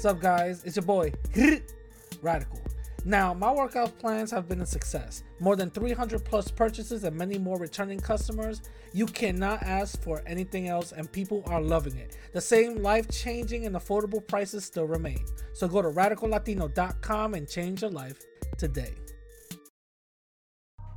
What's up, guys? It's your boy, Radical. Now, my workout plans have been a success. More than 300 plus purchases and many more returning customers. You cannot ask for anything else, and people are loving it. The same life changing and affordable prices still remain. So go to radicallatino.com and change your life today.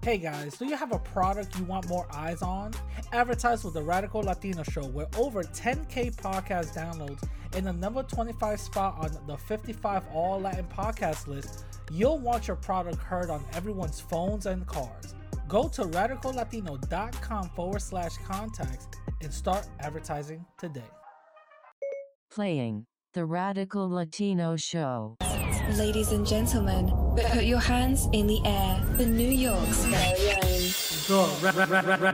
Hey guys, do you have a product you want more eyes on? Advertise with the Radical Latino Show, where over 10k podcast downloads in the number 25 spot on the 55 All Latin podcast list. You'll want your product heard on everyone's phones and cars. Go to radicallatino.com forward slash contacts and start advertising today. Playing the Radical Latino Show. Ladies and gentlemen, put your hands in the air. The New York's very own.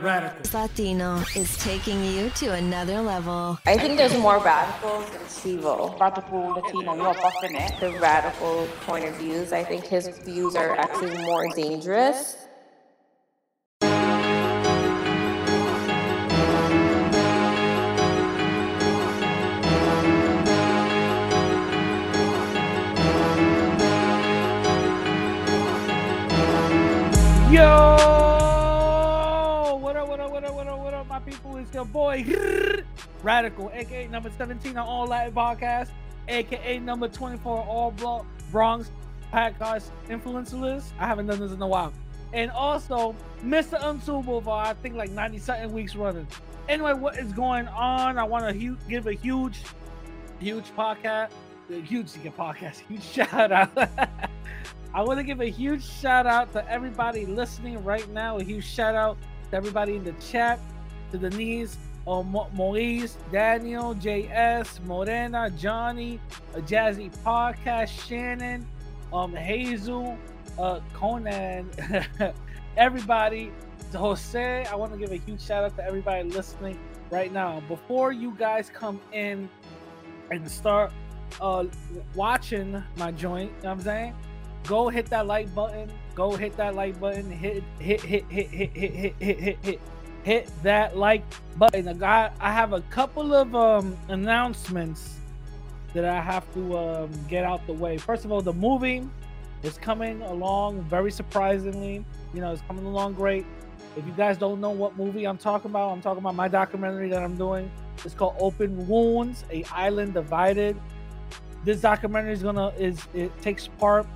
Radical. Latino is taking you to another level. I think there's more radicals than Sivo. Radical Latino, you're buffing it. The radical point of views, I think his views are actually more dangerous. Yo! What up, what up, what up, what up, what up, my people? It's your boy Radical, aka number 17 on All Latin Podcast, aka number 24 All Blo- Bronx Podcast Influencer List. I haven't done this in a while. And also, Mr. Unsuitable for I think like 90 something weeks running. Anyway, what is going on? I want to hu- give a huge, huge podcast, a huge podcast, huge shout out. I want to give a huge shout out to everybody listening right now. A huge shout out to everybody in the chat, to Denise, uh, Mo- Maurice, Daniel, JS, Morena, Johnny, a Jazzy Podcast, Shannon, um, Hazel, uh, Conan, everybody, Jose. I want to give a huge shout out to everybody listening right now. Before you guys come in and start uh watching my joint, you know what I'm saying? Go hit that like button. Go hit that like button. Hit hit hit hit hit hit hit hit hit hit that like button. I I have a couple of um announcements that I have to um get out the way. First of all, the movie is coming along very surprisingly. You know, it's coming along great. If you guys don't know what movie I'm talking about, I'm talking about my documentary that I'm doing. It's called Open Wounds: A Island Divided. This documentary is gonna is it takes part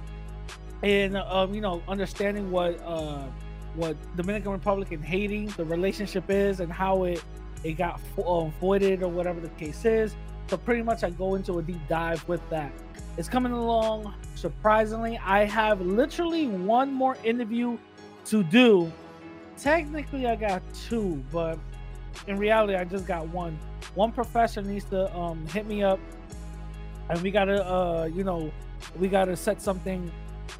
in um, you know understanding what uh, what Dominican Republic and Haiti the relationship is and how it it got fo- um, voided or whatever the case is. So pretty much I go into a deep dive with that. It's coming along surprisingly. I have literally one more interview to do. Technically I got two, but in reality I just got one. One professor needs to um, hit me up and we gotta uh, you know we gotta set something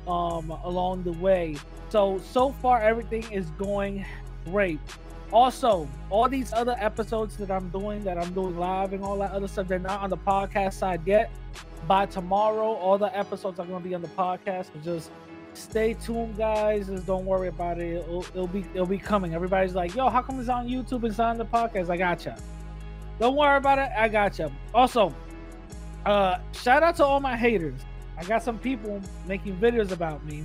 um along the way. So so far everything is going great. Also all these other episodes that i'm doing that i'm doing live and all that other stuff they're not on the podcast side yet. By tomorrow all the episodes are going to be on the podcast. So just stay tuned guys just don't worry about it. It'll, it'll be it'll be coming. Everybody's like yo how come it's on youtube and it's on the podcast? I gotcha. Don't worry about it. I gotcha. Also uh shout out to all my haters I got some people making videos about me.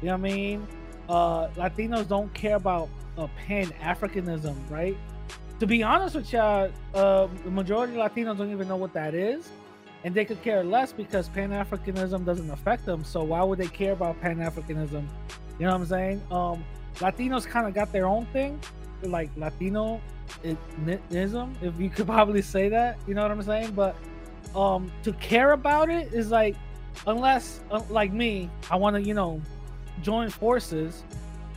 You know what I mean? Uh, Latinos don't care about uh, Pan Africanism, right? To be honest with y'all, uh, the majority of Latinos don't even know what that is, and they could care less because Pan Africanism doesn't affect them. So why would they care about Pan Africanism? You know what I'm saying? Um, Latinos kind of got their own thing, like Latino ism, if you could probably say that. You know what I'm saying? But um, to care about it is like unless uh, like me i want to you know join forces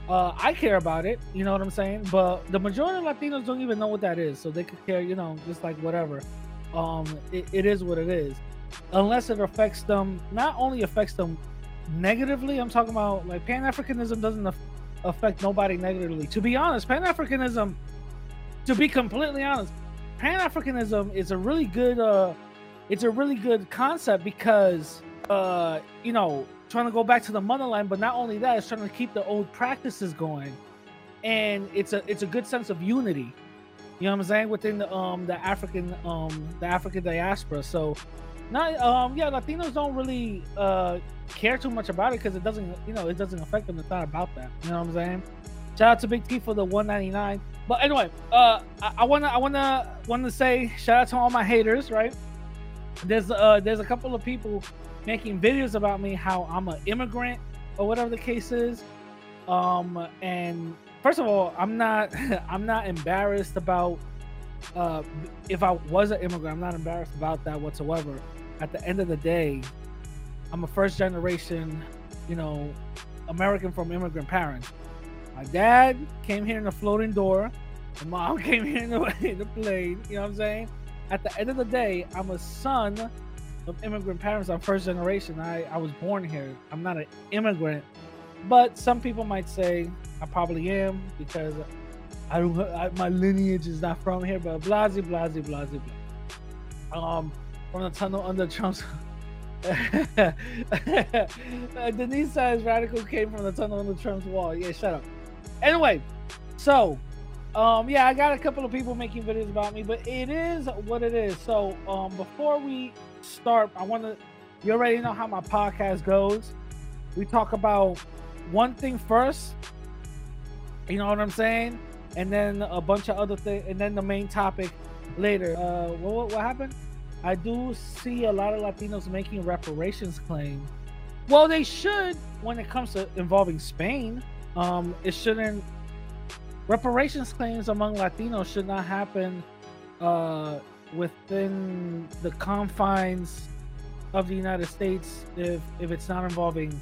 uh i care about it you know what i'm saying? But the majority of latinos don't even know what that is so they could care you know just like whatever. Um it, it is what it is. Unless it affects them not only affects them negatively i'm talking about like pan-africanism doesn't af- affect nobody negatively. To be honest pan-africanism to be completely honest pan-africanism is a really good uh it's a really good concept because uh, you know, trying to go back to the motherland, but not only that, it's trying to keep the old practices going, and it's a it's a good sense of unity. You know what I'm saying? Within the um the African um the African diaspora. So not um yeah latinos don't really uh care too much about it because it doesn't you know it doesn't affect them it's not about that. You know what i'm saying? Shout out to big t for the 199 but anyway uh i, I wanna i wanna wanna say shout out to all my haters right? There's uh there's a couple of people making videos about me how i'm an immigrant or whatever the case is um and first of all i'm not i'm not embarrassed about uh if i was an immigrant i'm not embarrassed about that whatsoever at the end of the day, I'm a first generation, you know, American from immigrant parents. My dad came here in a floating door. My mom came here in the, in the plane. You know what I'm saying? At the end of the day, I'm a son of immigrant parents. I'm first generation. I, I was born here. I'm not an immigrant. But some people might say I probably am because I don't. I, my lineage is not from here. But blasey, blasey, blasey, blah. Um, from the tunnel under Trump's. uh, Denise says radical came from the tunnel under Trump's wall. Yeah, shut up. Anyway, so um yeah, I got a couple of people making videos about me, but it is what it is. So um before we start, I want to you already know how my podcast goes. We talk about one thing first. You know what I'm saying? And then a bunch of other things, and then the main topic later. Uh, what, what happened? I do see a lot of Latinos making reparations claim. Well, they should when it comes to involving Spain. Um, it shouldn't. Reparations claims among Latinos should not happen uh, within the confines of the United States if if it's not involving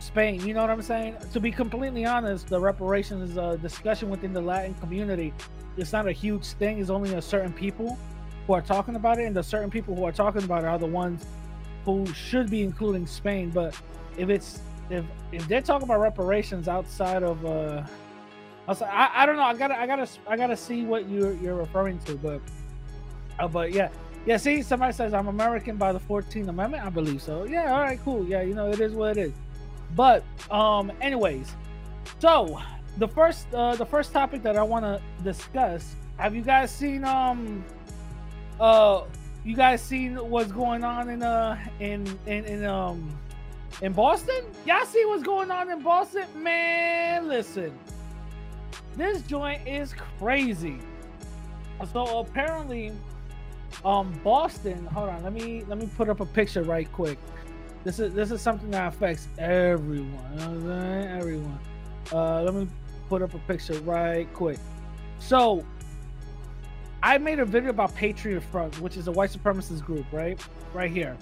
Spain. You know what I'm saying? To be completely honest, the reparations uh, discussion within the Latin community it's not a huge thing. It's only a certain people who are talking about it, and the certain people who are talking about it are the ones who should be including Spain. But if it's if if they're talking about reparations outside of uh I, I don't know. I gotta I gotta I gotta see what you're you're referring to, but uh, but yeah. Yeah, see, somebody says I'm American by the 14th Amendment. I believe so. Yeah, all right, cool. Yeah, you know, it is what it is. But um, anyways, so the first uh the first topic that I want to discuss. Have you guys seen um uh you guys seen what's going on in uh in in, in um in Boston? Y'all see what's going on in Boston? Man, listen. This joint is crazy. So apparently um Boston, hold on, let me let me put up a picture right quick. This is this is something that affects everyone. You know? Everyone. Uh let me put up a picture right quick. So I made a video about Patriot Front, which is a white supremacist group, right? Right here.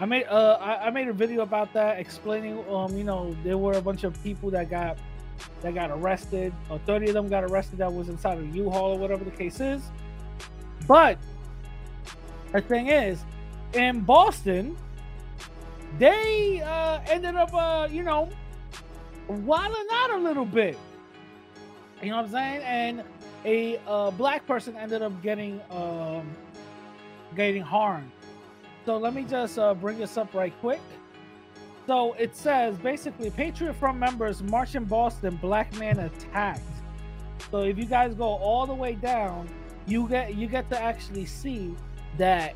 I made uh I, I made a video about that explaining um you know there were a bunch of people that got that got arrested or 30 of them got arrested that was inside of U-Haul or whatever the case is. But the thing is, in Boston, they uh ended up uh you know wilding out a little bit. You know what I'm saying? And a uh, black person ended up getting um, getting harmed. So let me just uh, bring this up right quick. So it says basically Patriot Front members march in Boston, black man attacked. So if you guys go all the way down, you get you get to actually see that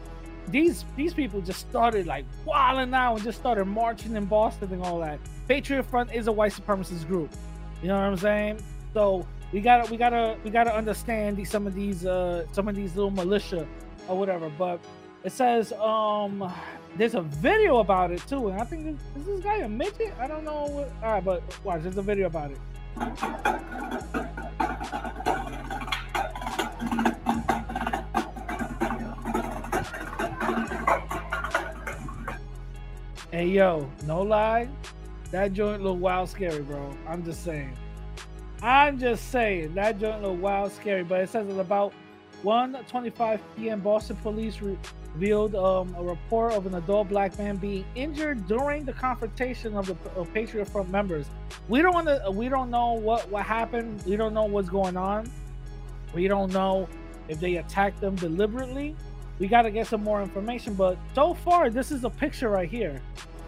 these these people just started like wilding out and just started marching in Boston and all that. Patriot Front is a white supremacist group. You know what I'm saying? So we gotta we gotta we gotta understand these some of these uh some of these little militia or whatever. But it says um there's a video about it too, and I think this, is this guy a midget? I don't know. What, all right, but watch. There's a video about it. Hey yo, no lie, that joint look wild scary, bro. I'm just saying. I'm just saying that joint look wild scary, but it says at about 1:25 p.m. Boston police revealed um, a report of an adult black man being injured during the confrontation of the of Patriot Front members. We don't want to. We don't know what what happened. We don't know what's going on. We don't know if they attacked them deliberately. We got to get some more information. But so far, this is a picture right here,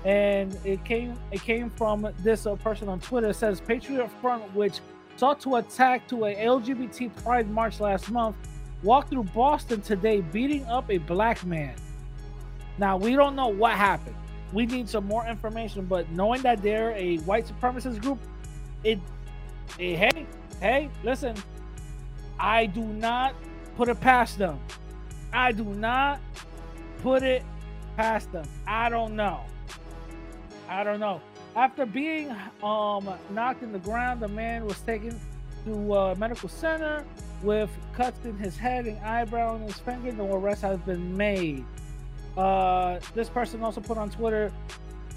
and it came it came from this uh, person on Twitter. It says Patriot Front, which sought to attack to a LGBT pride march last month, walked through Boston today beating up a black man. Now we don't know what happened. We need some more information, but knowing that they're a white supremacist group, it, it hey, hey, listen, I do not put it past them. I do not put it past them. I don't know. I don't know. After being um knocked in the ground, the man was taken to a medical center with cuts in his head and eyebrow and his finger. No arrest has been made. Uh, this person also put on Twitter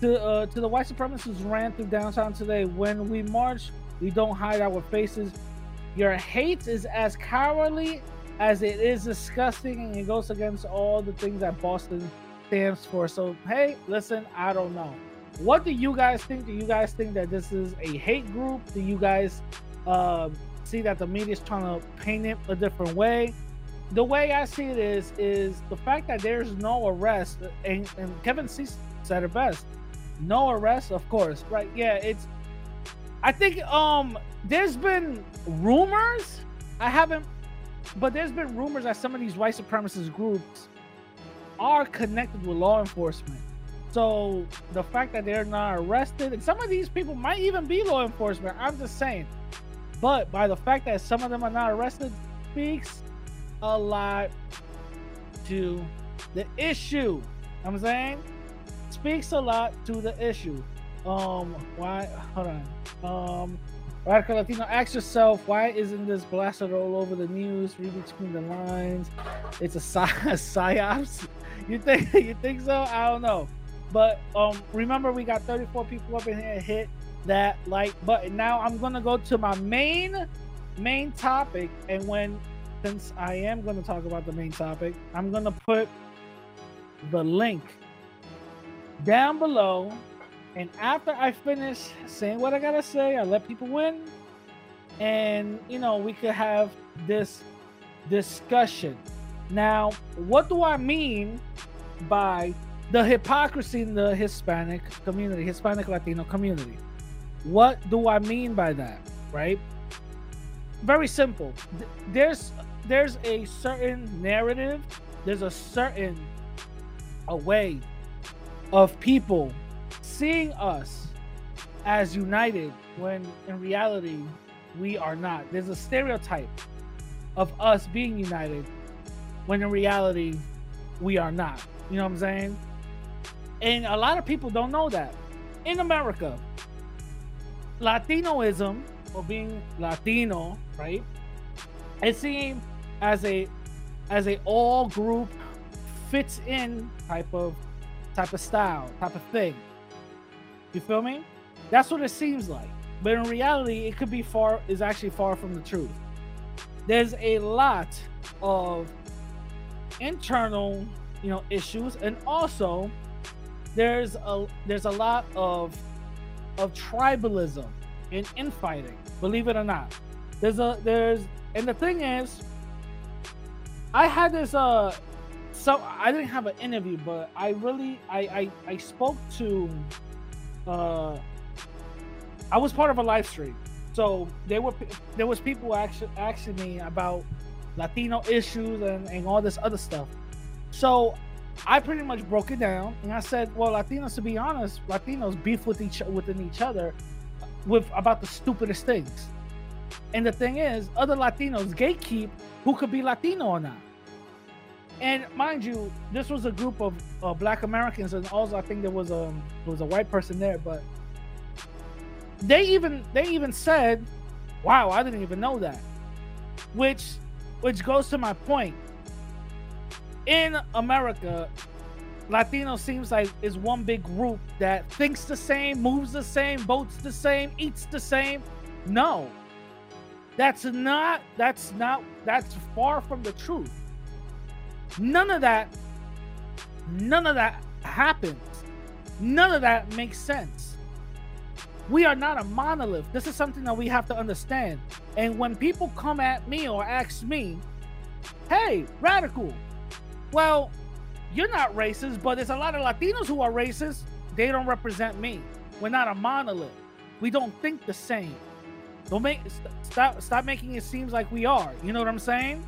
to uh, to the white supremacists ran through downtown today. When we march, we don't hide our faces. Your hate is as cowardly as it is disgusting, and it goes against all the things that Boston stands for. So, hey, listen, I don't know. What do you guys think? Do you guys think that this is a hate group? Do you guys uh, see that the media is trying to paint it a different way? The way I see it is, is the fact that there's no arrest, and, and Kevin said it best. No arrest, of course, right? Yeah, it's. I think um there's been rumors. I haven't, but there's been rumors that some of these white supremacist groups are connected with law enforcement. So the fact that they're not arrested, and some of these people might even be law enforcement. I'm just saying. But by the fact that some of them are not arrested, speaks a lot to the issue. I'm saying speaks a lot to the issue. Um, why? Hold on. Um, Radical Latino, ask yourself why isn't this blasted all over the news? Read between the lines. It's a, psy- psyops. You think? You think so? I don't know. But um, remember, we got 34 people up in here. Hit that like button. Now I'm gonna go to my main main topic, and when since I am gonna talk about the main topic, I'm gonna put the link down below. And after I finish saying what I gotta say, I let people win, and you know we could have this discussion. Now, what do I mean by the hypocrisy in the Hispanic community, Hispanic Latino community. What do I mean by that? Right? Very simple. There's there's a certain narrative, there's a certain a way of people seeing us as united when in reality we are not. There's a stereotype of us being united when in reality we are not. You know what I'm saying? And a lot of people don't know that. In America, Latinoism or being Latino, right? It's seen as a as a all group fits in type of type of style, type of thing. You feel me? That's what it seems like. But in reality, it could be far is actually far from the truth. There's a lot of internal, you know, issues and also there's a there's a lot of of tribalism and infighting. Believe it or not, there's a there's and the thing is, I had this uh so I didn't have an interview, but I really I I, I spoke to uh I was part of a live stream. So there were there was people actually asking me about Latino issues and, and all this other stuff. So I pretty much broke it down and I said, well, Latinos, to be honest, Latinos beef with each within each other with about the stupidest things. And the thing is, other Latinos gatekeep who could be Latino or not. And mind you, this was a group of uh, Black Americans, and also I think there was a there was a white person there, but they even they even said, "Wow, I didn't even know that," which which goes to my point in America, Latino seems like is one big group that thinks the same, moves the same, votes the same, eats the same. No. That's not that's not that's far from the truth. None of that none of that happens. None of that makes sense. We are not a monolith. This is something that we have to understand. And when people come at me or ask me, "Hey, radical, well, you're not racist, but there's a lot of Latinos who are racist. They don't represent me. We're not a monolith. We don't think the same. Don't make stop stop making it seem like we are. You know what I'm saying?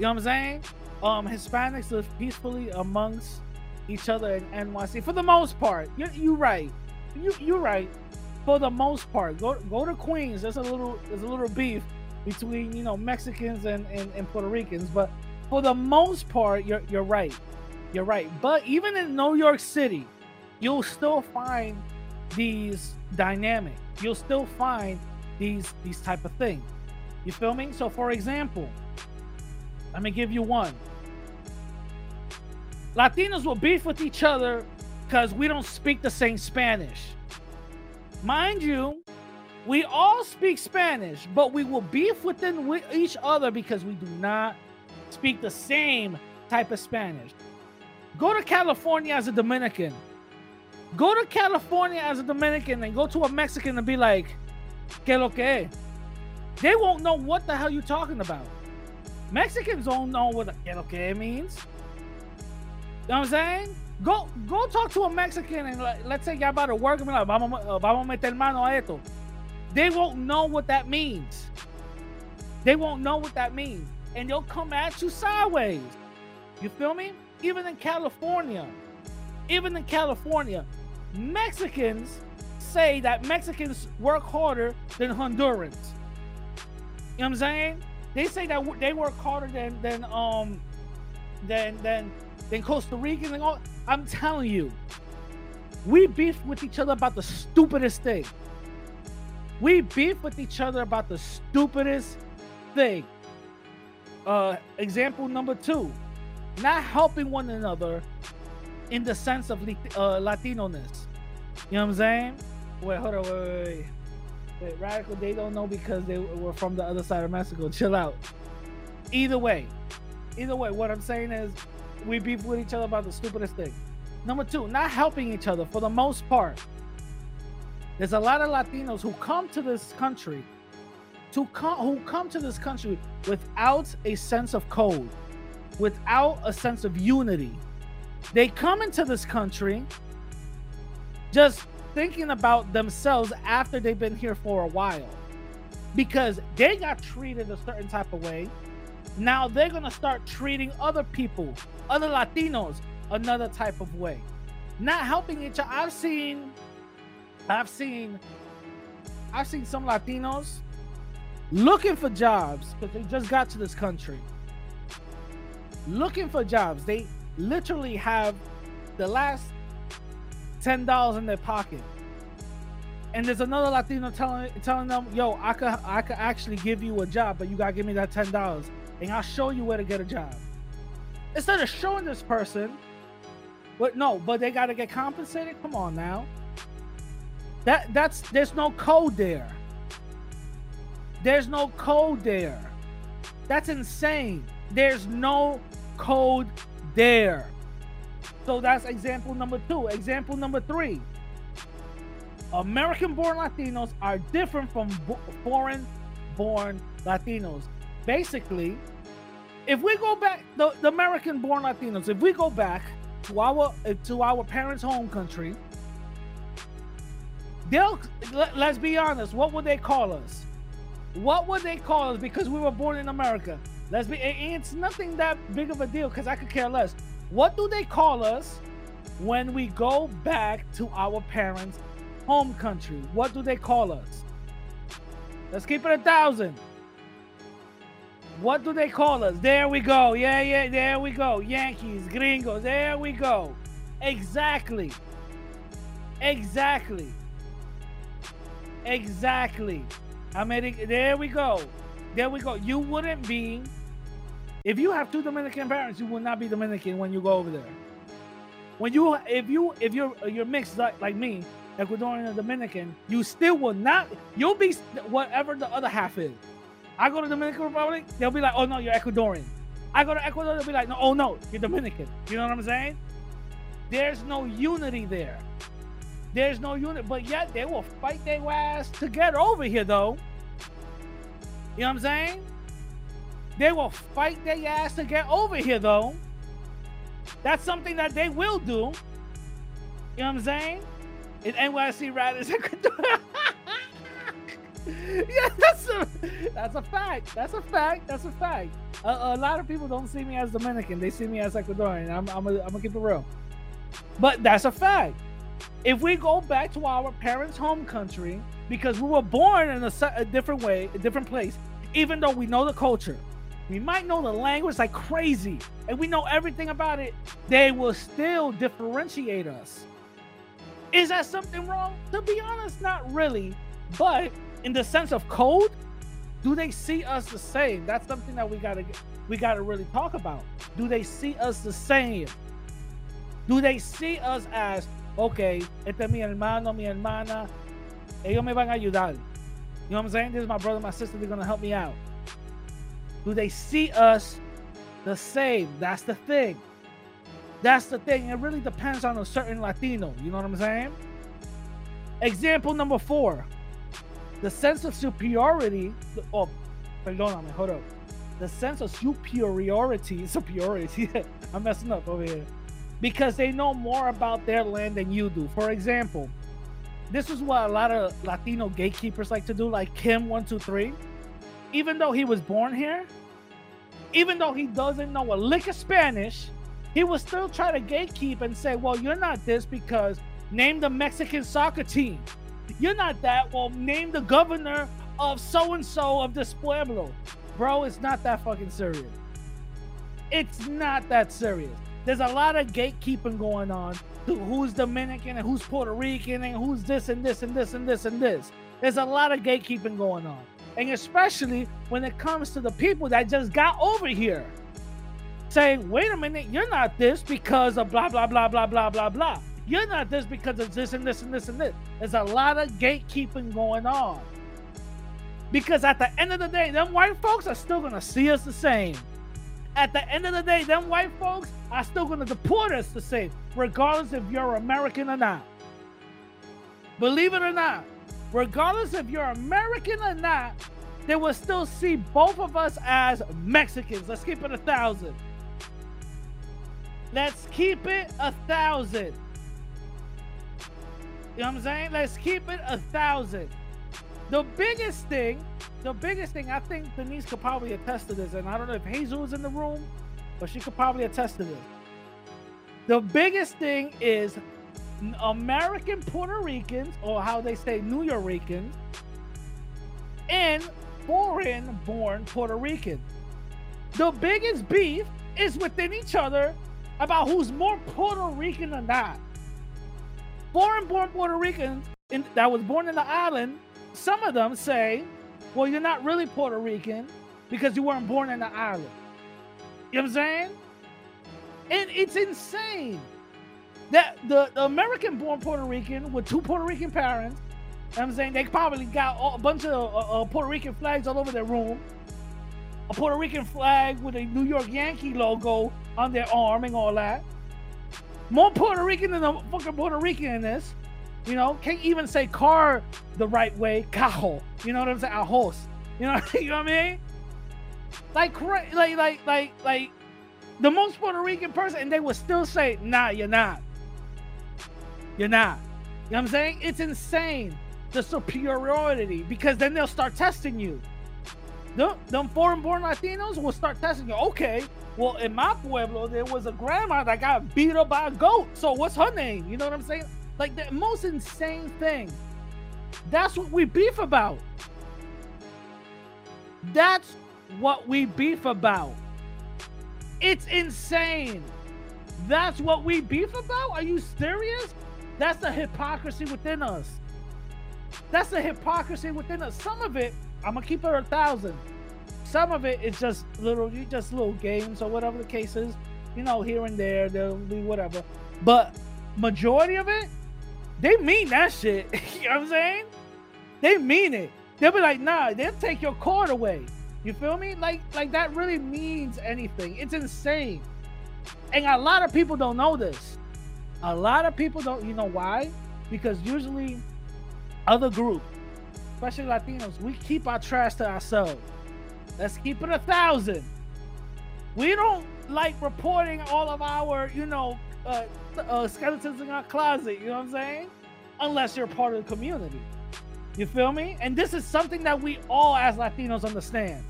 You know what I'm saying? um Hispanics live peacefully amongst each other in NYC for the most part. You're, you right. You you right. For the most part, go go to Queens. There's a little there's a little beef between you know Mexicans and, and, and Puerto Ricans, but for the most part, you're you're right. You're right. But even in New York City, you'll still find these dynamic. You'll still find these these type of things. You feel me? So for example, let me give you one. Latinos will beef with each other because we don't speak the same Spanish. Mind you, we all speak Spanish, but we will beef within with each other because we do not speak the same type of Spanish. Go to California as a Dominican. Go to California as a Dominican and go to a Mexican and be like, que lo que? They won't know what the hell you're talking about. Mexicans don't know what que lo que means. You know what I'm saying? Go go talk to a Mexican and like, let's say you're about to work and be like, vamos, uh, vamos a meter mano a esto. They won't know what that means. They won't know what that means. And they'll come at you sideways. You feel me? Even in California, even in California, Mexicans say that Mexicans work harder than Hondurans. You know what I'm saying? They say that they work harder than than um than than than Costa Ricans and all. I'm telling you, we beef with each other about the stupidest thing. We beef with each other about the stupidest thing. Uh, example number two, not helping one another in the sense of uh, Latino-ness. You know what I'm saying? Wait, hold on, wait, wait, wait. Wait, radical, they don't know because they were from the other side of Mexico. Chill out. Either way, either way, what I'm saying is we beef with each other about the stupidest thing. Number two, not helping each other for the most part. There's a lot of Latinos who come to this country, to come who come to this country without a sense of code, without a sense of unity. They come into this country just thinking about themselves after they've been here for a while. Because they got treated a certain type of way. Now they're gonna start treating other people, other Latinos, another type of way. Not helping each other. I've seen I've seen I've seen some Latinos looking for jobs because they just got to this country. Looking for jobs. They literally have the last ten dollars in their pocket. And there's another Latino telling telling them, yo, I could I could actually give you a job, but you gotta give me that ten dollars and I'll show you where to get a job. Instead of showing this person, but no, but they gotta get compensated. Come on now. That that's there's no code there. There's no code there. That's insane. There's no code there. So that's example number two. Example number three. American born Latinos are different from foreign born Latinos. Basically, if we go back, the, the American born Latinos, if we go back to our to our parents' home country, they'll let, let's be honest what would they call us what would they call us because we were born in america let's be it's nothing that big of a deal because i could care less what do they call us when we go back to our parents home country what do they call us let's keep it a thousand what do they call us there we go yeah yeah there we go yankees gringos there we go exactly exactly Exactly. America. There we go. There we go. You wouldn't be if you have two Dominican parents. You will not be Dominican when you go over there. When you, if you, if you're you're mixed like, like me, Ecuadorian and Dominican, you still will not. You'll be whatever the other half is. I go to Dominican Republic, they'll be like, "Oh no, you're Ecuadorian." I go to Ecuador, they'll be like, "No, oh no, you're Dominican." You know what I'm saying? There's no unity there. There's no unit, but yet they will fight their ass to get over here, though. You know what I'm saying? They will fight their ass to get over here, though. That's something that they will do. You know what I'm saying? In NYC Riders yeah, that's a that's a fact. That's a fact. That's a fact. a, a lot of people don't see me as Dominican. They see me as Ecuadorian. I'm, I'm, I'm gonna keep it real. But that's a fact. If we go back to our parents' home country, because we were born in a, a different way, a different place, even though we know the culture, we might know the language like crazy, and we know everything about it, they will still differentiate us. Is that something wrong? To be honest, not really. But in the sense of code, do they see us the same? That's something that we gotta we gotta really talk about. Do they see us the same? Do they see us as okay, este es mi hermano, mi hermana, ellos me van a ayudar. You know what I'm saying? This is my brother, my sister, they're gonna help me out. Do they see us the same? That's the thing. That's the thing. It really depends on a certain Latino. You know what I'm saying? Example number four the sense of superiority. Oh, perdóname, hold up. The sense of superiority, superiority. I'm messing up over here. Because they know more about their land than you do. For example, this is what a lot of Latino gatekeepers like to do, like Kim123. Even though he was born here, even though he doesn't know a lick of Spanish, he will still try to gatekeep and say, well, you're not this because name the Mexican soccer team. You're not that. Well, name the governor of so and so of this pueblo. Bro, it's not that fucking serious. It's not that serious. There's a lot of gatekeeping going on. Who's Dominican and who's Puerto Rican and who's this and this and this and this and this. There's a lot of gatekeeping going on. And especially when it comes to the people that just got over here saying, wait a minute, you're not this because of blah, blah, blah, blah, blah, blah, blah. You're not this because of this and this and this and this. There's a lot of gatekeeping going on. Because at the end of the day, them white folks are still going to see us the same. At the end of the day, them white folks are still going to deport us the same, regardless if you're American or not. Believe it or not, regardless if you're American or not, they will still see both of us as Mexicans. Let's keep it a thousand. Let's keep it a thousand. You know what I'm saying? Let's keep it a thousand. The biggest thing, the biggest thing, I think Denise could probably attest to this, and I don't know if Hazel is in the room, but she could probably attest to this. The biggest thing is American Puerto Ricans, or how they say New Yorkers, and foreign born Puerto Ricans. The biggest beef is within each other about who's more Puerto Rican than not. Foreign born Puerto Ricans in, that was born in the island, some of them say, well, you're not really Puerto Rican because you weren't born in the island. You know what I'm saying? And it's insane that the, the American born Puerto Rican with two Puerto Rican parents, you know what I'm saying, they probably got a bunch of uh, uh, Puerto Rican flags all over their room. A Puerto Rican flag with a New York Yankee logo on their arm and all that. More Puerto Rican than the fucking Puerto Rican in this. You know, can't even say car the right way. Cajo. You know what I'm saying? A horse. You know, you know what I mean? Like, like, like, like, like, the most Puerto Rican person, and they would still say, "Nah, you're not. You're not." You know what I'm saying? It's insane the superiority because then they'll start testing you. The, them foreign-born Latinos will start testing you. Okay, well, in my pueblo, there was a grandma that got beat up by a goat. So what's her name? You know what I'm saying? Like the most insane thing. That's what we beef about. That's what we beef about. It's insane. That's what we beef about? Are you serious? That's the hypocrisy within us. That's the hypocrisy within us. Some of it, I'm gonna keep it a thousand. Some of it is just little, you just little games or whatever the case is. You know, here and there, there'll be whatever. But majority of it, they mean that shit. you know what I'm saying? They mean it. They'll be like, nah, they'll take your card away. You feel me? Like, like that really means anything. It's insane. And a lot of people don't know this. A lot of people don't. You know why? Because usually, other groups, especially Latinos, we keep our trash to ourselves. Let's keep it a thousand. We don't like reporting all of our, you know, uh, uh, skeletons in our closet. You know what I'm saying? Unless you're part of the community. You feel me? And this is something that we all as Latinos understand.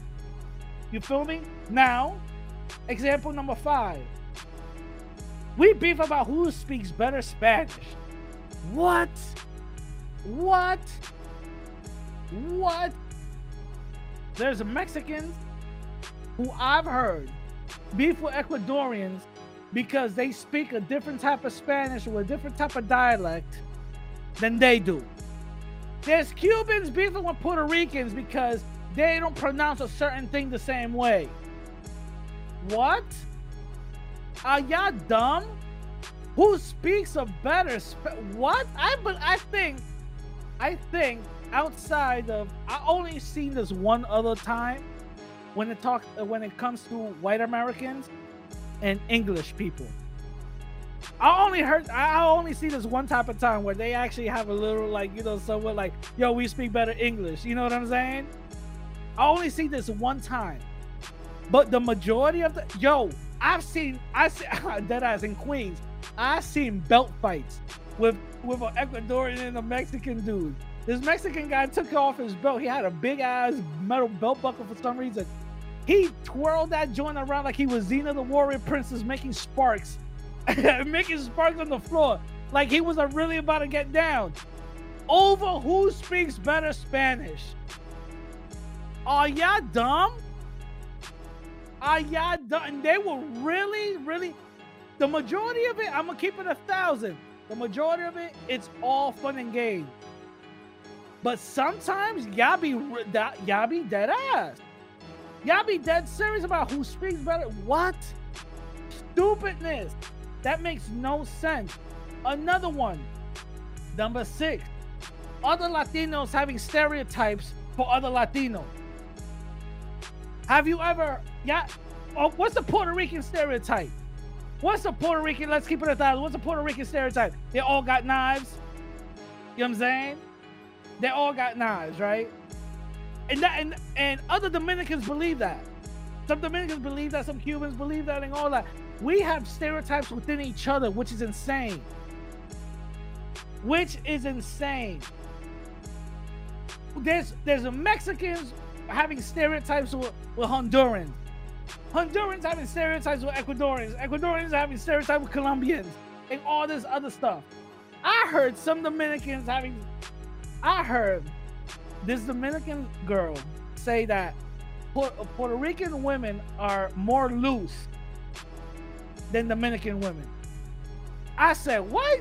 You feel me? Now, example number five. We beef about who speaks better Spanish. What? What? What? There's Mexicans who I've heard beef with Ecuadorians because they speak a different type of Spanish or a different type of dialect than they do. There's Cubans beefing with Puerto Ricans because they don't pronounce a certain thing the same way. What? Are y'all dumb? Who speaks a better sp- what? I but I think I think outside of I only seen this one other time when it talks uh, when it comes to white Americans and English people. I only heard I only see this one type of time where they actually have a little like you know somewhat like yo we speak better English. You know what I'm saying? I only see this one time, but the majority of the yo I've seen I see dead eyes in Queens. I've seen belt fights with with an Ecuadorian and a Mexican dude. This Mexican guy took off his belt. He had a big ass metal belt buckle for some reason. He twirled that joint around like he was Xena the Warrior Princess making sparks, making sparks on the floor, like he was really about to get down. Over who speaks better Spanish? Are y'all dumb? Dumb? And they were really, really. The majority of it, I'm gonna keep it a thousand. The majority of it, it's all fun and games. But sometimes y'all be y'all be dead ass. Y'all be dead serious about who speaks better. What? Stupidness. That makes no sense. Another one. Number six. Other Latinos having stereotypes for other Latinos. Have you ever, yeah? Oh, what's the Puerto Rican stereotype? What's the Puerto Rican? Let's keep it a thousand. What's the Puerto Rican stereotype? They all got knives. You know what I'm saying? They all got knives, right? And that and, and other Dominicans believe that. Some Dominicans believe that, some Cubans believe that, and all that. We have stereotypes within each other, which is insane. Which is insane. There's there's Mexicans having stereotypes with, with Hondurans. Hondurans having stereotypes with Ecuadorians. Ecuadorians having stereotypes with Colombians and all this other stuff. I heard some Dominicans having I heard this Dominican girl say that Puerto Rican women are more loose than Dominican women. I said, "What?"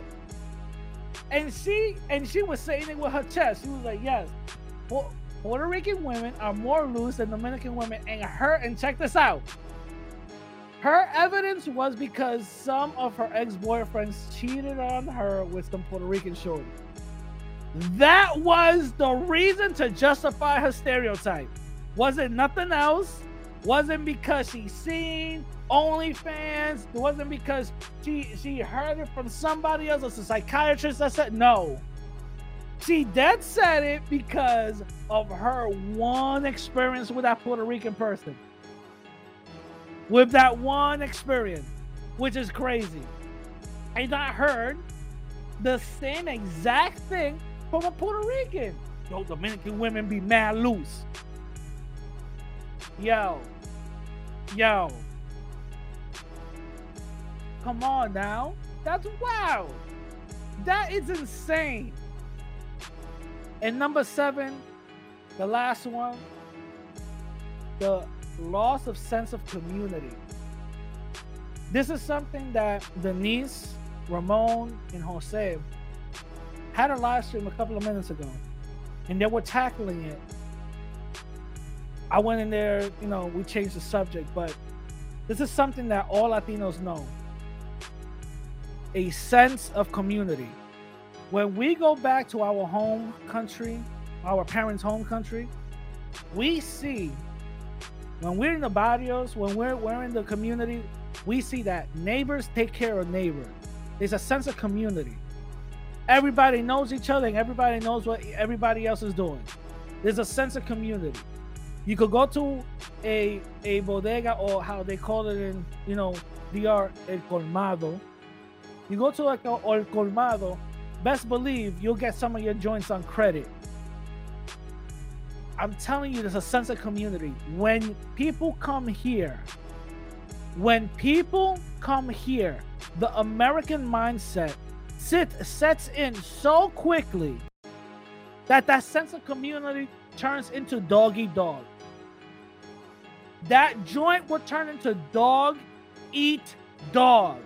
And she and she was saying it with her chest. She was like, "Yes, Puerto Rican women are more loose than Dominican women." And her and check this out. Her evidence was because some of her ex-boyfriends cheated on her with some Puerto Rican shorty. That was the reason to justify her stereotype. Was it nothing else? Wasn't because she seen OnlyFans. It wasn't because she she heard it from somebody else, a psychiatrist that said no. She dead said it because of her one experience with that Puerto Rican person. With that one experience, which is crazy. And I heard the same exact thing from a Puerto Rican. Yo, Dominican women be mad loose. Yo. Yo. Come on now. That's wow. That is insane. And number seven, the last one, the loss of sense of community. This is something that Denise, Ramon, and Jose had a live stream a couple of minutes ago, and they were tackling it. I went in there, you know, we changed the subject, but this is something that all Latinos know a sense of community. When we go back to our home country, our parents' home country, we see when we're in the barrios, when we're, we're in the community, we see that neighbors take care of neighbors. There's a sense of community everybody knows each other and everybody knows what everybody else is doing. There's a sense of community. You could go to a a bodega or how they call it in you know DR el colmado. You go to like a, el colmado, best believe you'll get some of your joints on credit. I'm telling you, there's a sense of community. When people come here, when people come here, the American mindset sit, sets in so quickly that that sense of community turns into doggy dog. That joint will turn into dog eat dog.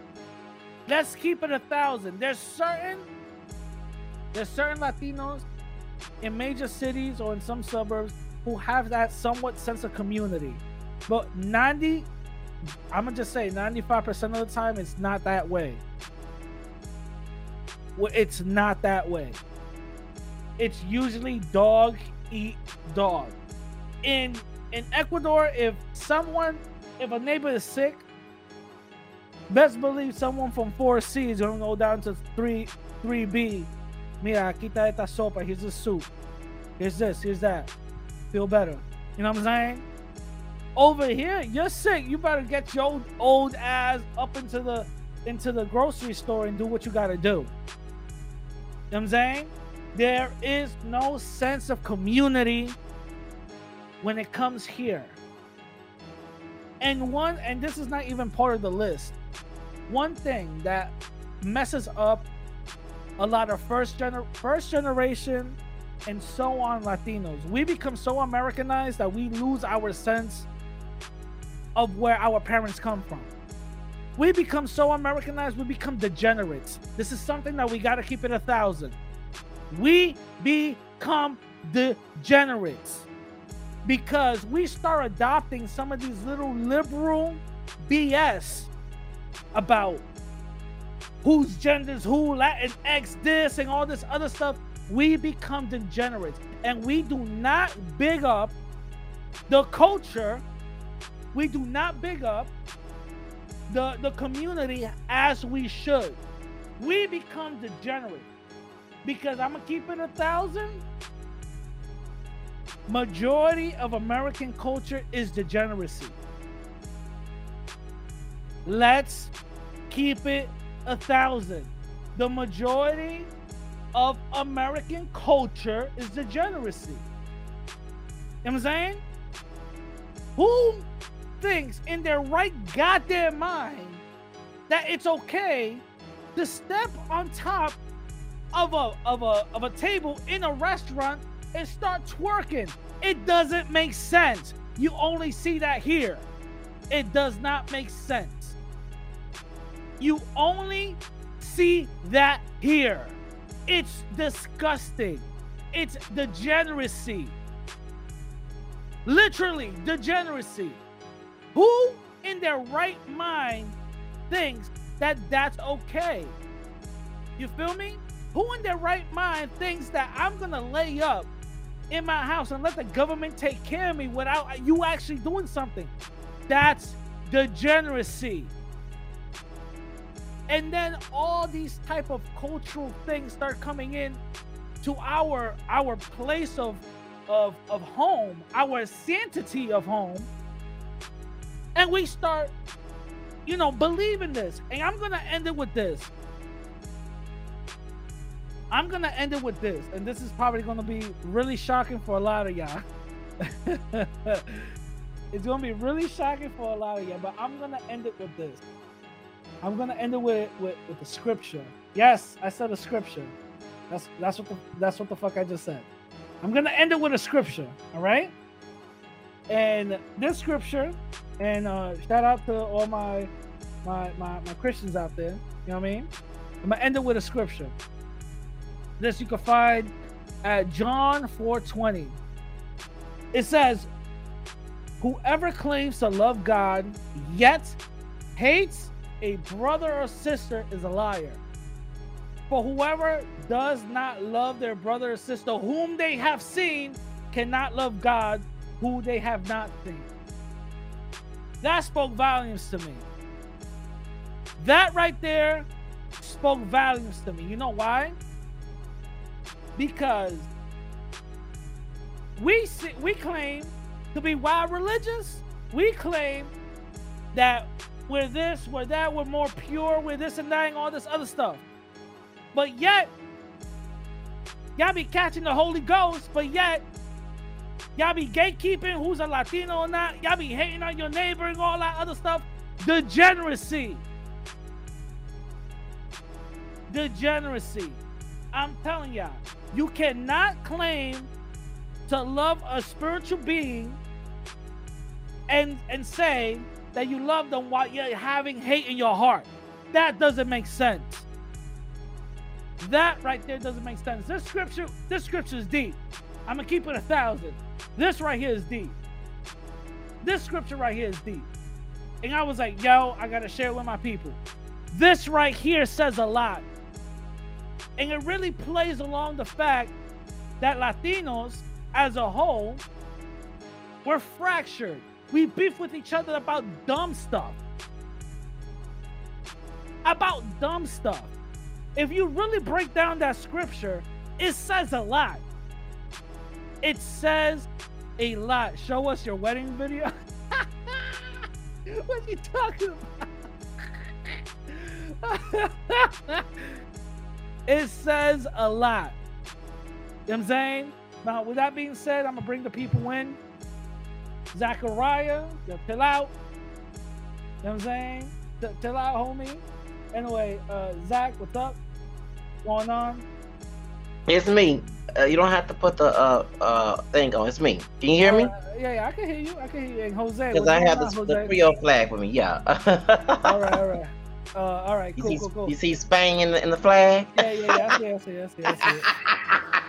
Let's keep it a thousand. There's certain there's certain Latinos in major cities or in some suburbs who have that somewhat sense of community. But 90, I'm gonna just say 95% of the time it's not that way. It's not that way. It's usually dog eat dog. In in Ecuador, if someone, if a neighbor is sick, best believe someone from 4C is gonna go down to 3 3B. Mira, quita esta sopa. Here's the soup. Here's this. Here's that. Feel better. You know what I'm saying? Over here, you're sick. You better get your old, old ass up into the into the grocery store and do what you gotta do. You know what I'm saying? There is no sense of community when it comes here. And one, and this is not even part of the list. One thing that messes up a lot of first gener first generation and so on Latinos, we become so Americanized that we lose our sense of where our parents come from. We become so Americanized, we become degenerates. This is something that we got to keep it a thousand. We become degenerates because we start adopting some of these little liberal BS about whose genders who, Latin X this and all this other stuff. We become degenerates and we do not big up the culture. We do not big up the, the community as we should. We become degenerate because I'm gonna keep it a thousand. Majority of American culture is degeneracy. Let's keep it a thousand. The majority of American culture is degeneracy. You know what I'm saying? Who thinks in their right goddamn mind that it's okay to step on top of a of a of a table in a restaurant and start twerking? It doesn't make sense. You only see that here. It does not make sense. You only see that here. It's disgusting. It's degeneracy. Literally, degeneracy. Who in their right mind thinks that that's okay? You feel me? Who in their right mind thinks that I'm gonna lay up in my house and let the government take care of me without you actually doing something? That's degeneracy. And then all these type of cultural things start coming in to our our place of of of home, our sanctity of home. And we start, you know, believing this. And I'm gonna end it with this. I'm gonna end it with this, and this is probably gonna be really shocking for a lot of y'all. it's gonna be really shocking for a lot of y'all, but I'm gonna end it with this. I'm gonna end it with with, with the scripture. Yes, I said a scripture. That's that's what the that's what the fuck I just said. I'm gonna end it with a scripture. All right. And this scripture, and uh, shout out to all my my my my Christians out there. You know what I mean? I'm gonna end it with a scripture. This you can find at John 4:20. It says, "Whoever claims to love God yet hates a brother or sister is a liar. For whoever does not love their brother or sister whom they have seen cannot love God who they have not seen." That spoke volumes to me. That right there spoke volumes to me. You know why? because we we claim to be wild religious. We claim that we're this, we're that, we're more pure, we're this and that, and all this other stuff. But yet, y'all be catching the Holy Ghost, but yet Y'all be gatekeeping who's a Latino or not. Y'all be hating on your neighbor and all that other stuff. Degeneracy. Degeneracy. I'm telling y'all, you cannot claim to love a spiritual being and and say that you love them while you're having hate in your heart. That doesn't make sense. That right there doesn't make sense. This scripture, this scripture is deep. I'm gonna keep it a thousand. This right here is deep. This scripture right here is deep. And I was like, yo, I gotta share it with my people. This right here says a lot. And it really plays along the fact that Latinos as a whole were fractured. We beef with each other about dumb stuff. About dumb stuff. If you really break down that scripture, it says a lot. It says a lot. Show us your wedding video. what are you talking about? it says a lot. You know what I'm saying? Now, with that being said, I'm gonna bring the people in. Zachariah, you chill out. You know what I'm saying? Chill out, homie. Anyway, uh, Zach, what's up? What's going on? It's me. Uh, you don't have to put the uh uh thing on. It's me. Can you hear me? Uh, yeah, yeah, I can hear you. I can hear you. And Jose, Because I have this, the Creole flag with me. Yeah. all right, all right. Uh, all right, You cool, see, cool, cool. you see Spain in the in the flag. Yeah, yeah, yeah. I see, I see, I see, I see.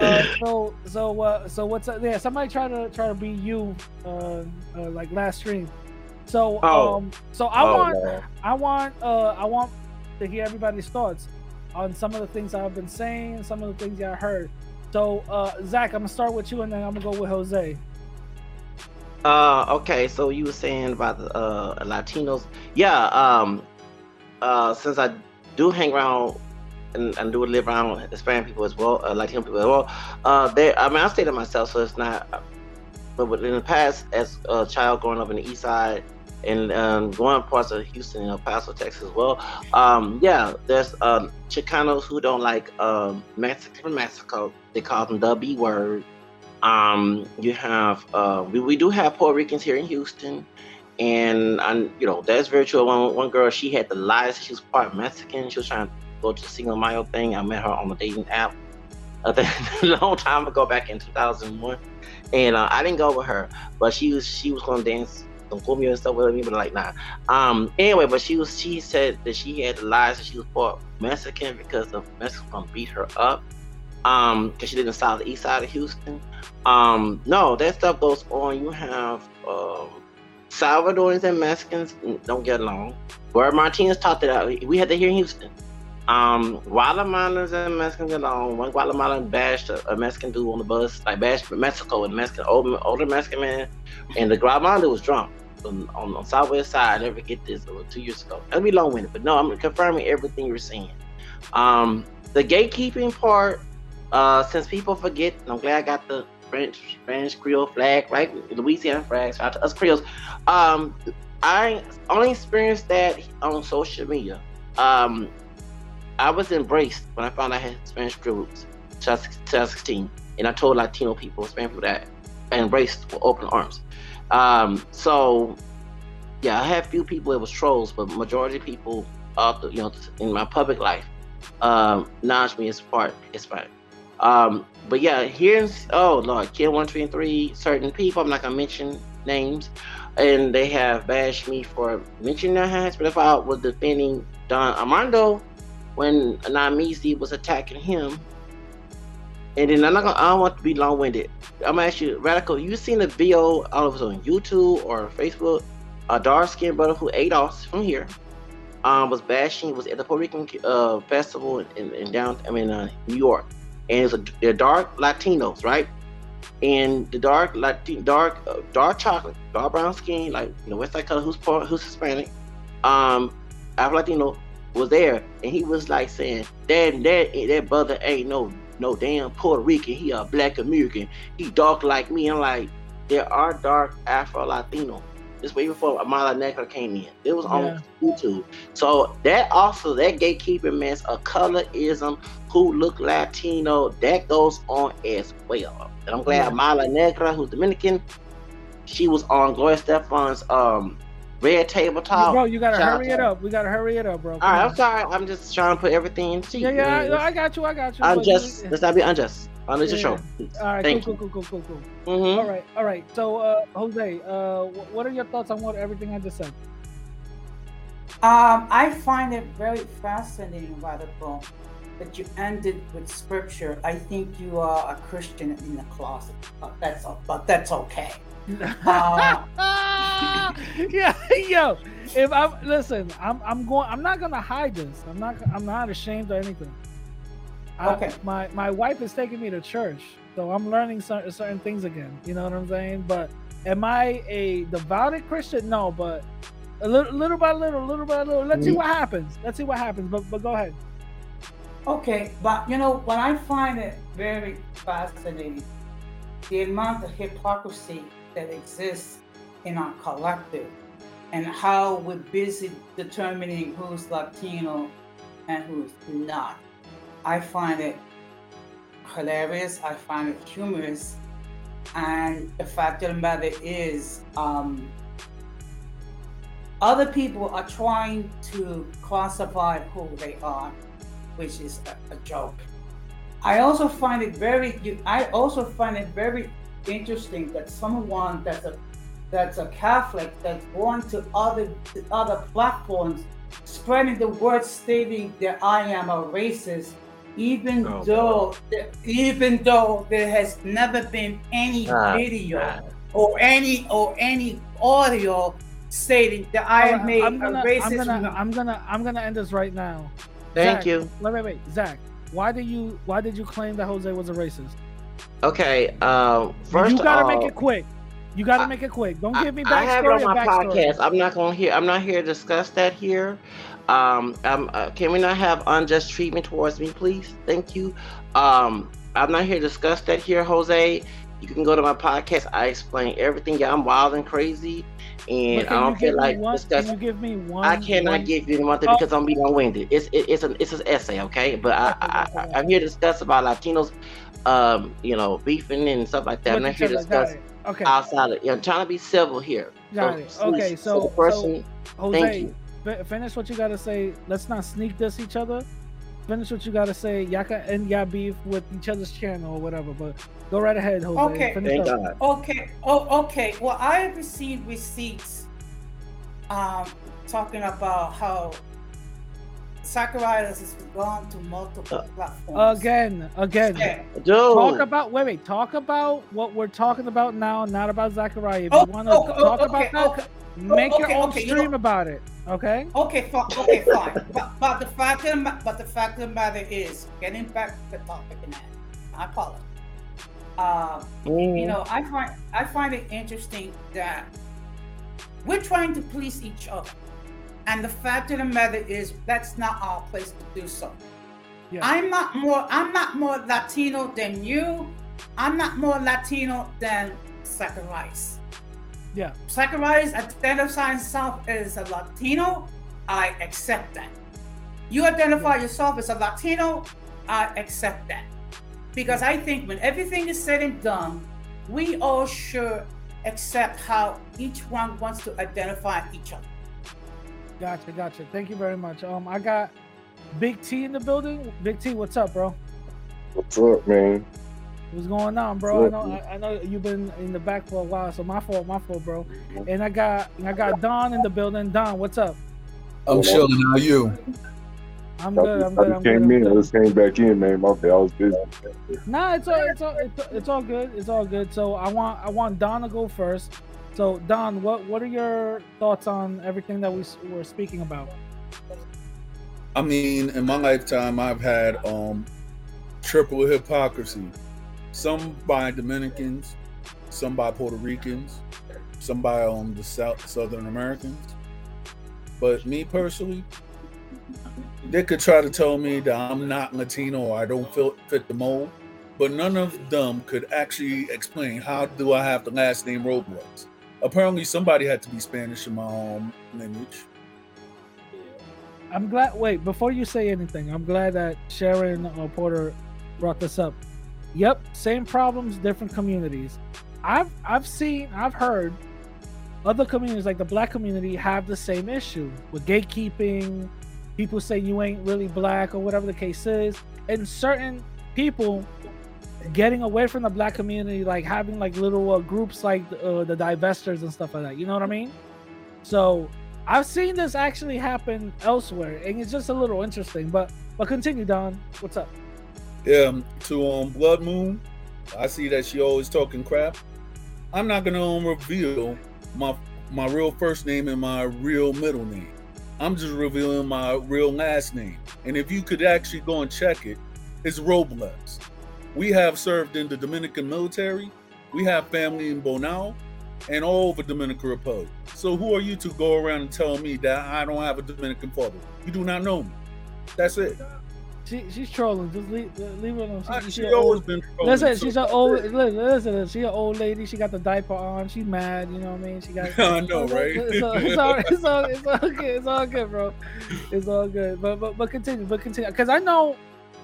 Uh, so, so, uh, so what's up? Yeah, somebody try to try to be you, uh, uh like last stream. So, Oh. um, so I Oh, want, Lord. I want, uh, I want to hear everybody's thoughts on some of the things I've been saying, some of the things I heard. So, uh, Zach, I'm gonna start with you, and then I'm gonna go with Jose. Uh, okay, so you were saying about the uh, Latinos. Yeah, um, uh, since I do hang around and, and do live around Hispanic people as well, uh, Latino people as well, uh, they, I mean, I stay to myself, so it's not. But in the past, as a child growing up in the East Side and um, going parts of Houston and El Paso, Texas as well, um, yeah, there's uh, Chicanos who don't like um, Mexican from Mexico. They call them the B word. Um, you have uh, we, we do have Puerto Ricans here in Houston, and and you know that's very true. One one girl she had the lies. She was part Mexican. She was trying to go to the Cinco mile thing. I met her on the dating app a long time ago, back in 2001, and uh, I didn't go with her, but she was she was gonna dance some cumbia and stuff with me, but like nah. Um, anyway, but she was she said that she had lies that she was part Mexican because the Mexicans gonna beat her up. Um, because she lived in South the East side of Houston. Um, no, that stuff goes on. You have um, Salvadorans and Mexicans don't get along. Where Martinez taught that out, we had here in Houston. Um, Guatemalans and Mexicans get along. One Guatemalan bashed a, a Mexican dude on the bus, like bashed Mexico and Mexican older, older Mexican man, and the Guatemalan dude was drunk. On, on, Southwest side, I never get this. Two years ago. That'll be long winded, but no, I'm confirming everything you're saying. Um, the gatekeeping part, uh, since people forget, I'm glad I got the French Spanish Creole flag, right? Louisiana flag, shout out to us Creoles. Um, I only experienced that on social media. Um, I was embraced when I found I had Spanish roots, 2016, and I told Latino people, Spanish people that I embraced with open arms. Um, so yeah, I had a few people it was trolls, but majority of people, uh, you know, in my public life, um, me as part Hispanic. Um, but yeah, here's oh Lord, Kill One Three and Three, certain people, I'm not gonna mention names, and they have bashed me for mentioning their hands. But if I was defending Don Armando when Anamisi was attacking him, and then I'm not gonna, I don't want to be long winded. I'm gonna ask you, Radical, you seen the video, I don't know if on YouTube or Facebook, a dark skinned brother who ate off from here. Um, was bashing was at the Puerto Rican uh, festival in, in, in down I mean uh, New York, and it's a they're dark Latinos, right? And the dark Latin, dark uh, dark chocolate, dark brown skin, like you know West Side color, who's who's Hispanic, um, Afro Latino was there, and he was like saying that that that brother ain't no no damn Puerto Rican, he a Black American, he dark like me. I'm like there are dark Afro Latino This way before Amara La Negra came in. It was on Yeah. YouTube. So that also that gatekeeping mess, of colorism, who look Latino, that goes on as well. And I'm glad Yeah. Amara La Negra, who's Dominican, she was on Gloria Estefan's um Red Table Talk. bro, you gotta Shout hurry it up. We gotta hurry it up, bro. All Come right, on. I'm sorry. I'm just trying to put everything in Yeah, yeah, I, I got you. I got you. I'm just let's not be unjust. On this Yeah. show. please. All right, Thank cool, you. cool, cool, cool, cool, cool. Mhm. All right, all right. So, uh, Jose, uh, what are your thoughts on what everything I just said? Um, I find it very fascinating, Radical, that you ended with scripture. I think you are a Christian in the closet, but that's but that's okay. Uh, yeah, yo, if I'm listen, I'm I'm going. I'm not gonna hide this. I'm not. I'm not ashamed or anything. I- Okay. my my wife is taking me to church, so I'm learning certain certain things again. You know what I'm saying? But am I a devoted Christian? No, but a little, little by little, little by little. Let's see what happens. Let's see what happens. But but go ahead. Okay, but you know what I find it very fascinating, the amount of hypocrisy that exists in our collective, and how we're busy determining who's Latino and who's not. I find it hilarious. I find it humorous, and the fact of the matter is, um, other people are trying to classify who they are which is a, a joke. I also find it very. I also find it very interesting that someone that's a that's a Catholic that's born to other to other platforms, spreading the word, stating that I am a racist, even Oh, though even though there has never been any Ah, video ah. or any or any audio stating that I have made I'm gonna, a racist. I'm gonna, remark. I'm gonna, I'm gonna end this right now. Thank Zach, you. Wait, wait, wait, Zach. Why did you, why did you claim that Jose was a racist? Okay. Um. First, you gotta all, make it quick. You gotta I- make it quick. Don't give me back. I have it on my podcast. I'm not to hear. I'm not here to discuss that here. Um, uh, can we not have unjust treatment towards me, please? Thank you. Um, I'm not here to discuss that here, Jose. You can go to my podcast. I explain everything. Yeah, I'm wild and crazy, and I don't feel like one? discuss. Can you give me one? I cannot one- give you one thing Oh. because I'm being long-winded. It's it, it's an it's an essay, okay? But I, I. I I'm here to discuss about Latinos, um, you know, beefing and stuff like that. I'm not here to discuss. Okay, outside of. You know, I'm trying to be civil here. got it. Okay, please, so, the person. so thank Jose, you. fi- finish what you gotta say. Let's not sneak this each other. Finish what you gotta say. Y'all can end y'all beef with each other's channel or whatever. But go right ahead, Jose. Okay. Finish Thank up. God. Okay. Oh, okay. Well, I have received receipts um, talking about how Zacharias has gone to multiple platforms. Again, again. Yeah. Dude. Talk about wait, wait. Talk about what we're talking about now, not about Zachariah. If Oh, you want to oh, oh, talk okay, about that, okay. make Oh, your own okay, you stream know- about it. Okay. Okay, fine. Okay, fine. but, but the fact of the, but the fact of the matter is, getting back to the topic in hand, I apologize. Uh, Mhm. you know, I find I find it interesting that we're trying to please each other, and the fact of the matter is that's not our place to do so. Yeah. I'm not more I'm not more Latino than you. I'm not more Latino than Zacharias. Yeah. Zacharias identifies himself as a Latino. I accept that. You identify yourself as a Latino. I accept that. Because I think when everything is said and done, we all should accept how each one wants to identify each other. Gotcha, gotcha. Thank you very much. Um, I got Big T in the building. Big T, what's up, bro? What's up, man? What's going on, bro? I know, I, I know you've been in the back for a while, so my fault, my fault, bro. And I got, I got Don in the building. Don, what's up? I'm chilling. How you? I'm good. I'm good. just I'm good. came I'm in. I just came back in, man. My bad. I was busy. Nah, it's all, it's all, it's, it's all good. It's all good. So I want, I want Don to go first. So Don, what, what are your thoughts on everything that we were speaking about? I mean, in my lifetime, I've had um triple hypocrisy. Some by Dominicans, some by Puerto Ricans, some by um the South Southern Americans. But me personally, they could try to tell me that I'm not Latino or I don't fit, fit the mold, but none of them could actually explain how do I have the last name Robles. Apparently somebody had to be Spanish in my um, lineage. I'm glad. Wait, before you say anything, I'm glad that Sharon uh, Porter brought this up. Yep, same problems, different communities. I've I've seen, I've heard other communities like the black community have the same issue with gatekeeping. People say you ain't really black or whatever the case is, and certain people getting away from the black community, like having like little uh, groups like uh, the divestors and stuff like that. You know what I mean? So I've seen this actually happen elsewhere, and it's just a little interesting. But but continue, Don. What's up? Yeah, um, to um Blood Moon, I see that she always talking crap. I'm not gonna um, reveal my my real first name and my real middle name. I'm just revealing my real last name. And if you could actually go and check it, it's Robles. We have served in the Dominican military. We have family in Bonao and all over Dominican Republic. So who are you to go around and tell me that I don't have a Dominican father? You do not know me. That's it. She she's trolling. Just leave, leave her alone. She, I- she she always old, been trolling, Listen, so she's an old. Listen, listen, she an old lady. She got the diaper on. She's mad. You know what I mean? She got. I know, right? It's all, it's all, it's all, it's all good. It's all good, bro. It's all good. But but but continue. But continue. Because I know,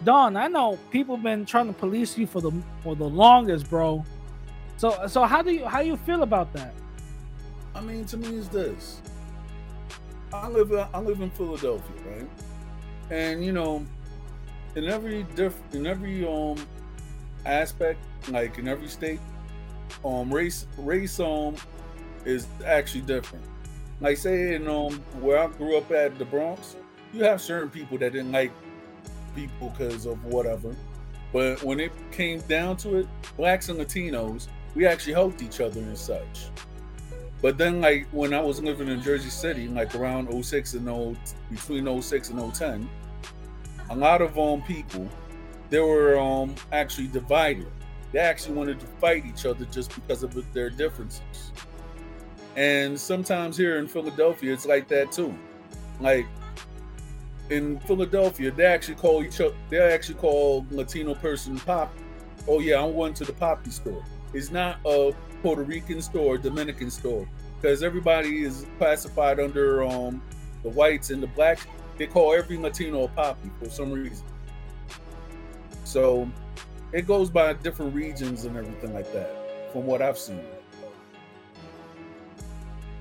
Don. I know people been trying to police you for the for the longest, bro. So so how do you how you feel about that? I mean, to me, it's this. I live I live in Philadelphia, right? And you know, in every diff in every um aspect, like in every state, um race race um is actually different. Like say in um where I grew up at the Bronx, you have certain people that didn't like people because of whatever. But when it came down to it, blacks and Latinos, we actually helped each other and such. But then, like when I was living in Jersey City, like around 06 and 0, between 06 and 010, a lot of um people, they were um actually divided. They actually wanted to fight each other just because of their differences. And sometimes here in Philadelphia, it's like that too. Like in Philadelphia, they actually call each other. They actually call Latino person pop. Oh yeah, I'm going to the poppy store. It's not a Puerto Rican store, Dominican store, because everybody is classified under um the whites and the blacks. They call every Latino a poppy for some reason. So it goes by different regions and everything like that, from what I've seen.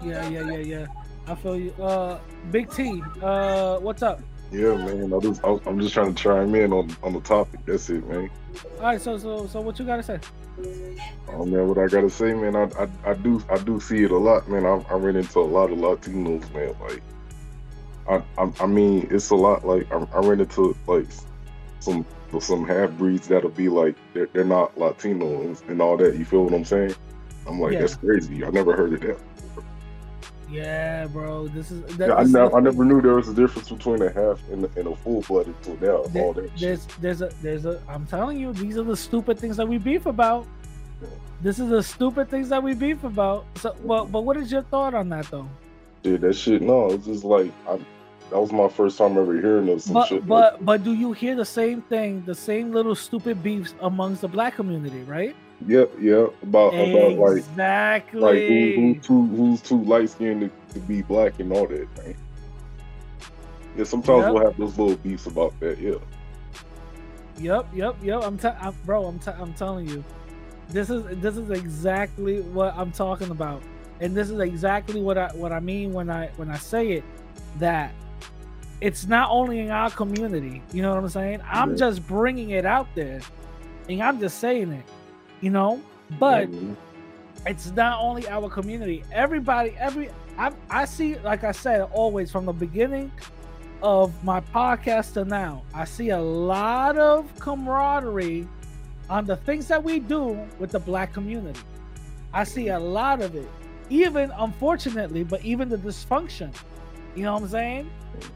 Yeah yeah yeah yeah. I feel you. Uh, Big T. Uh, what's up? Yeah, man. I just, I'm just trying to chime in on on the topic. That's it, man. All right. So so so what you gotta say? Oh man, what I gotta say, man, I, I, I do I do see it a lot, man. I, I ran into a lot of Latinos, man. Like, I I, I mean, it's a lot. Like, I, I ran into like some some half breeds that'll be like they're, they're not Latino and, and all that. You feel what I'm saying? I'm like, Yeah. that's crazy. I never heard of that. Yeah, bro. This is. That, Yeah, I, this never, I never knew there was a difference between a half and, a- and a full blooded until now. All There- that shit. there's there's a there's a I'm telling you these are the stupid things that we beef about. This is the stupid things that we beef about. So but but what is your thought on that though? Yeah, that shit. No, it's just like I, that was my first time ever hearing some But shit. like but but do you hear the same thing, the same little stupid beefs amongst the black community, right? Yeah, yep. About about like exactly. like who, who's too who's too light skinned to, to be black and all that, man. Yeah, sometimes Yep. we'll have those little beefs about that. Yeah, Yep, yep, yep. I'm, t- I'm bro. I'm, t- I'm telling you, this is this is exactly what I'm talking about, and this is exactly what I what I mean when I when I say it that it's not only in our community. You know what I'm saying? I'm Yeah. just bringing it out there, and I'm just saying it. You know, but Mhm. it's not only our community. Everybody, every I I see, like I said, always from the beginning of my podcast to now, I see a lot of camaraderie on the things that we do with the black community. I see a lot of it, even unfortunately, but even the dysfunction. You know what I'm saying?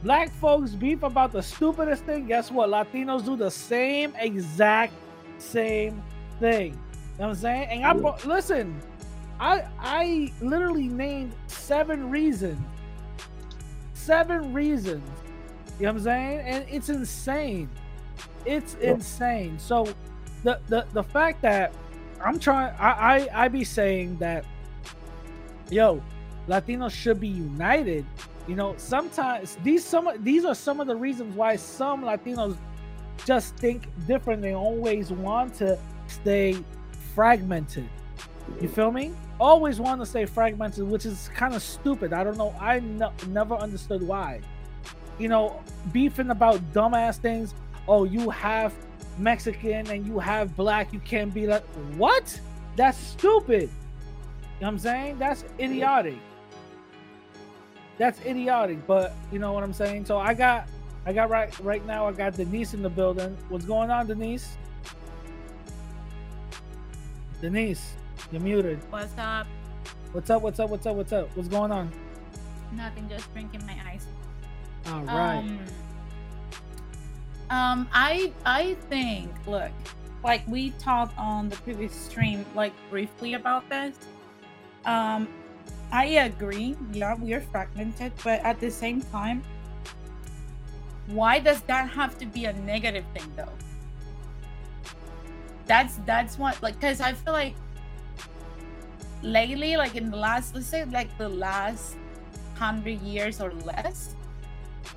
Black folks beef about the stupidest thing. Guess what? Latinos do the same exact same thing. You know what I'm saying? And I Yeah. brought, listen, I I literally named seven reasons. Seven reasons. You know what I'm saying? And it's insane. It's insane. So the the the fact that I'm trying I, I I be saying that yo, Latinos should be united. You know, sometimes these some these are some of the reasons why some Latinos just think different. They always want to stay fragmented. You feel me? Always want to stay fragmented, which is kind of stupid. I don't know. I never understood why. You know, beefing about dumbass things. Oh, you have Mexican and you have black. You can't be like what? That's stupid. You know what I'm saying? That's idiotic. That's idiotic, but you know what I'm saying? So I got I got right right now I got Denise in the building. What's going on, Denise? Denise, you're muted. What's up? What's up? What's up? What's up? What's up? What's going on? Nothing, just drinking my ice. All right. Um, um, I I think look, like we talked on the previous stream, like briefly about this. Um, I agree. Yeah, we are fragmented, but at the same time, why does that have to be a negative thing though? That's that's what like because I feel like lately, like in the last let's say like the last hundred years or less,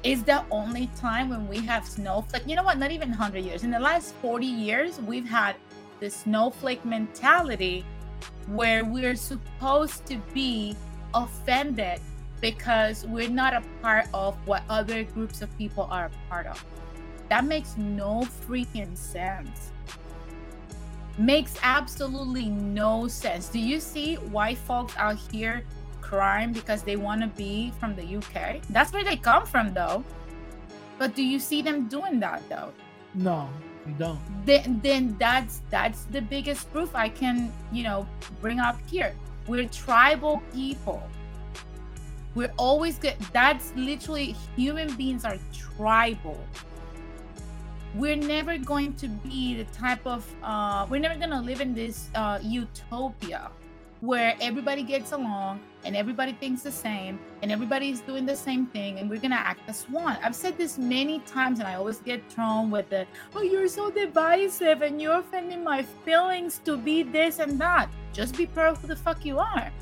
is the only time when we have snowflake. You know what? Not even 100 years. In the last 40 years, we've had the snowflake mentality where we're supposed to be offended because we're not a part of what other groups of people are a part of. That makes no freaking sense. Makes absolutely no sense. Do you see why folks out here crying because they want to be from the UK? That's where they come from, though. But do you see them doing that, though? No, you don't. Then, then that's that's the biggest proof I can, you know, bring up here. We're tribal people. We're always good. That's literally human beings are tribal. We're never going to be the type of uh, we're never gonna live in this uh, utopia where everybody gets along and everybody thinks the same and everybody's doing the same thing and we're gonna act as one. I've said this many times and I always get thrown with the oh you're so divisive and you're offending my feelings to be this and that. Just be proud of who the fuck you are.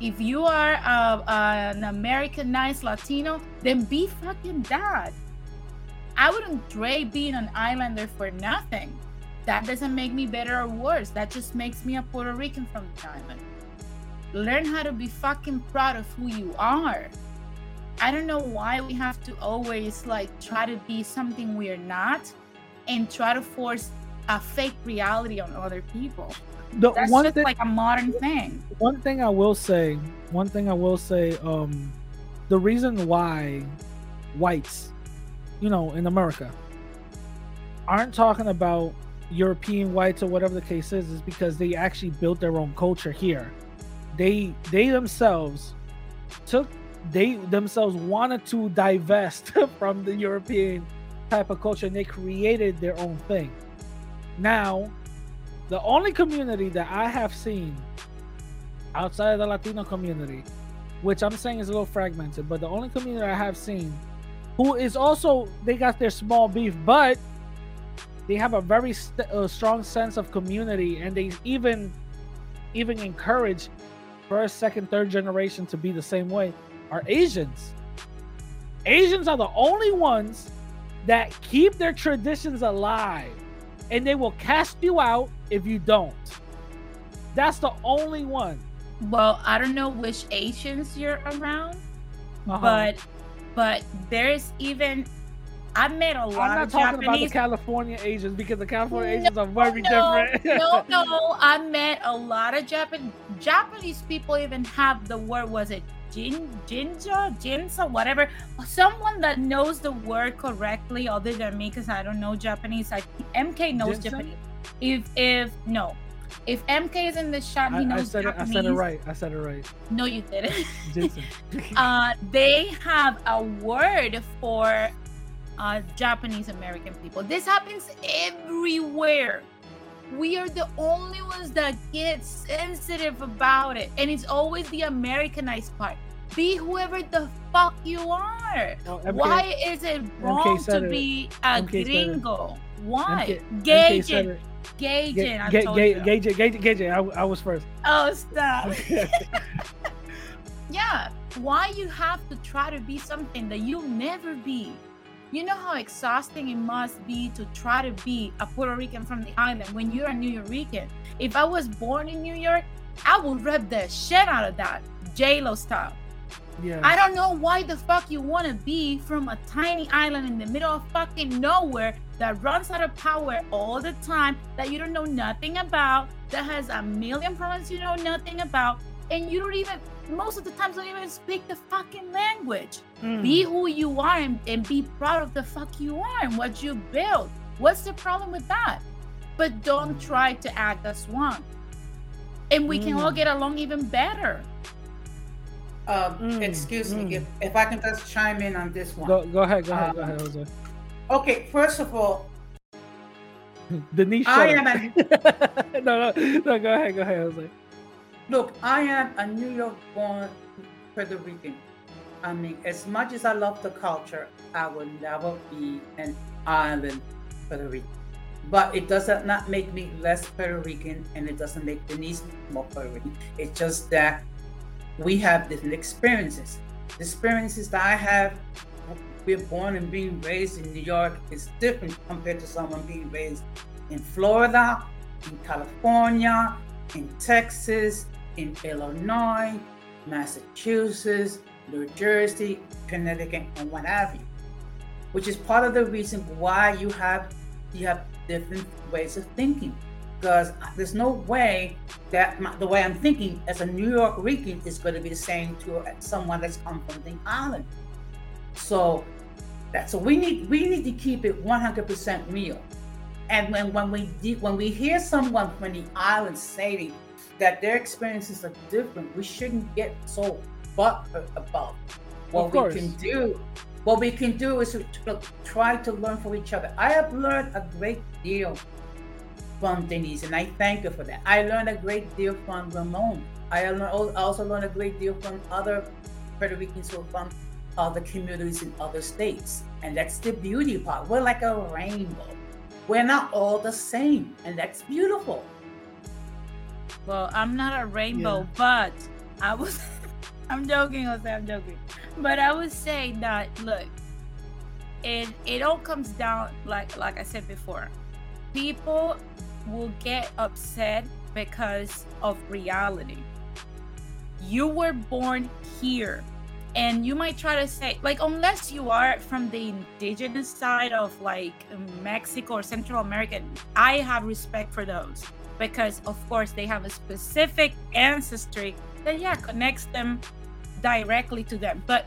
If you are uh, an Americanized Latino, then be fucking that. I wouldn't trade being an islander for nothing. That doesn't make me better or worse. That just makes me a Puerto Rican from the island. Learn how to be fucking proud of who you are. I don't know why we have to always like try to be something we're not and try to force a fake reality on other people. The That's one just thing, like a modern thing. one thing I will say, one thing I will say, um, the reason why whites, you know, in America, aren't talking about European whites or whatever the case is, is because they actually built their own culture here. They they themselves took they themselves wanted to divest from the European type of culture and they created their own thing. Now, the only community that I have seen outside of the Latino community, which I'm saying is a little fragmented, but the only community I have seen who is also they got their small beef, but they have a very st- uh, strong sense of community, and they even even encourage first, second, third generation to be the same way. Are Asians? Asians are the only ones that keep their traditions alive, and they will cast you out if you don't. That's the only one. Well, I don't know which Asians you're around, Uh-huh. but but there's even I met a lot of Japanese. I'm not talking about the California Asians because the California No, Asians are very no, different. no, no, I met a lot of Japan Japanese people even have the word was it jin jinja jinsa whatever someone that knows the word correctly other than me because I don't know Japanese. I MK knows Ginseng? Japanese. If if no. If MK is in the shot, he I, I knows said it. I said it right. I said it right. No, you didn't. Ginseng. uh, they have a word for uh, Japanese American people. This happens everywhere. We are the only ones that get sensitive about it, and it's always the Americanized part. Be whoever the fuck you are. MK Why is it wrong to it. be a MK gringo? Why? MK MK Gauge said it. it. Gauge Ga- it. I told you. Gauge it. Gauge it. Gauge it. I, I was first. Oh, stop. yeah, why you have to try to be something that you'll never be? You know how exhausting it must be to try to be a Puerto Rican from the island when you're a New Yorker. If I was born in New York, I would rep the shit out of that, J Lo style. Yeah. I don't know why the fuck you want to be from a tiny island in the middle of fucking nowhere that runs out of power all the time, that you don't know nothing about, that has a million problems you know nothing about, and you don't even, most of the times, don't even speak the fucking language. Mm. Be who you are and, and be proud of the fuck you are and what you built. What's the problem with that? But don't try to act as one. And we can all Mm. get along even better. Um, Mm, excuse mm. me, if, if I can just chime in on this one. Go, go ahead, go ahead, go Um, ahead, Jose. Okay, first of all, Denise, I am a no, no, no, go ahead, go ahead, Jose. look. I am a New York-born Puerto Rican. I mean, as much as I love the culture, I will never be an island Puerto Rican. But it does not make me less Puerto Rican, and it doesn't make Denise more Puerto Rican. It's just that we have different experiences. The experiences that I have, we're born and being raised in New York, is different compared to someone being raised in Florida, in California, in Texas, in Illinois, Massachusetts, New Jersey, Connecticut, and what have you. Which is part of the reason why you have you have different ways of thinking. Because there's no way that my, the way I'm thinking as a New York Rican is going to be the same to someone that's come from the island. So that so we need we need to keep it 100% real. And when when we de- when we hear someone from the island saying that their experiences are different, we shouldn't get so butthurt about. What we can do, what we can do is to to try to learn from each other. I have learned a great deal from Denise, and I thank her for that. I learned a great deal from Ramon. I also learned a great deal from other Puerto Ricans who are from other communities in other states. And that's the beauty part. We're like a rainbow. We're not all the same, and that's beautiful. Well, I'm not a rainbow, but I was I'm joking, Jose, I'm joking. But I would say that look, it it all comes down like like I said before. People will get upset because of reality. You were born here. And you might try to say, like, unless you are from the indigenous side of like Mexico or Central America, I have respect for those because, of course, they have a specific ancestry that, yeah, connects them directly to them. But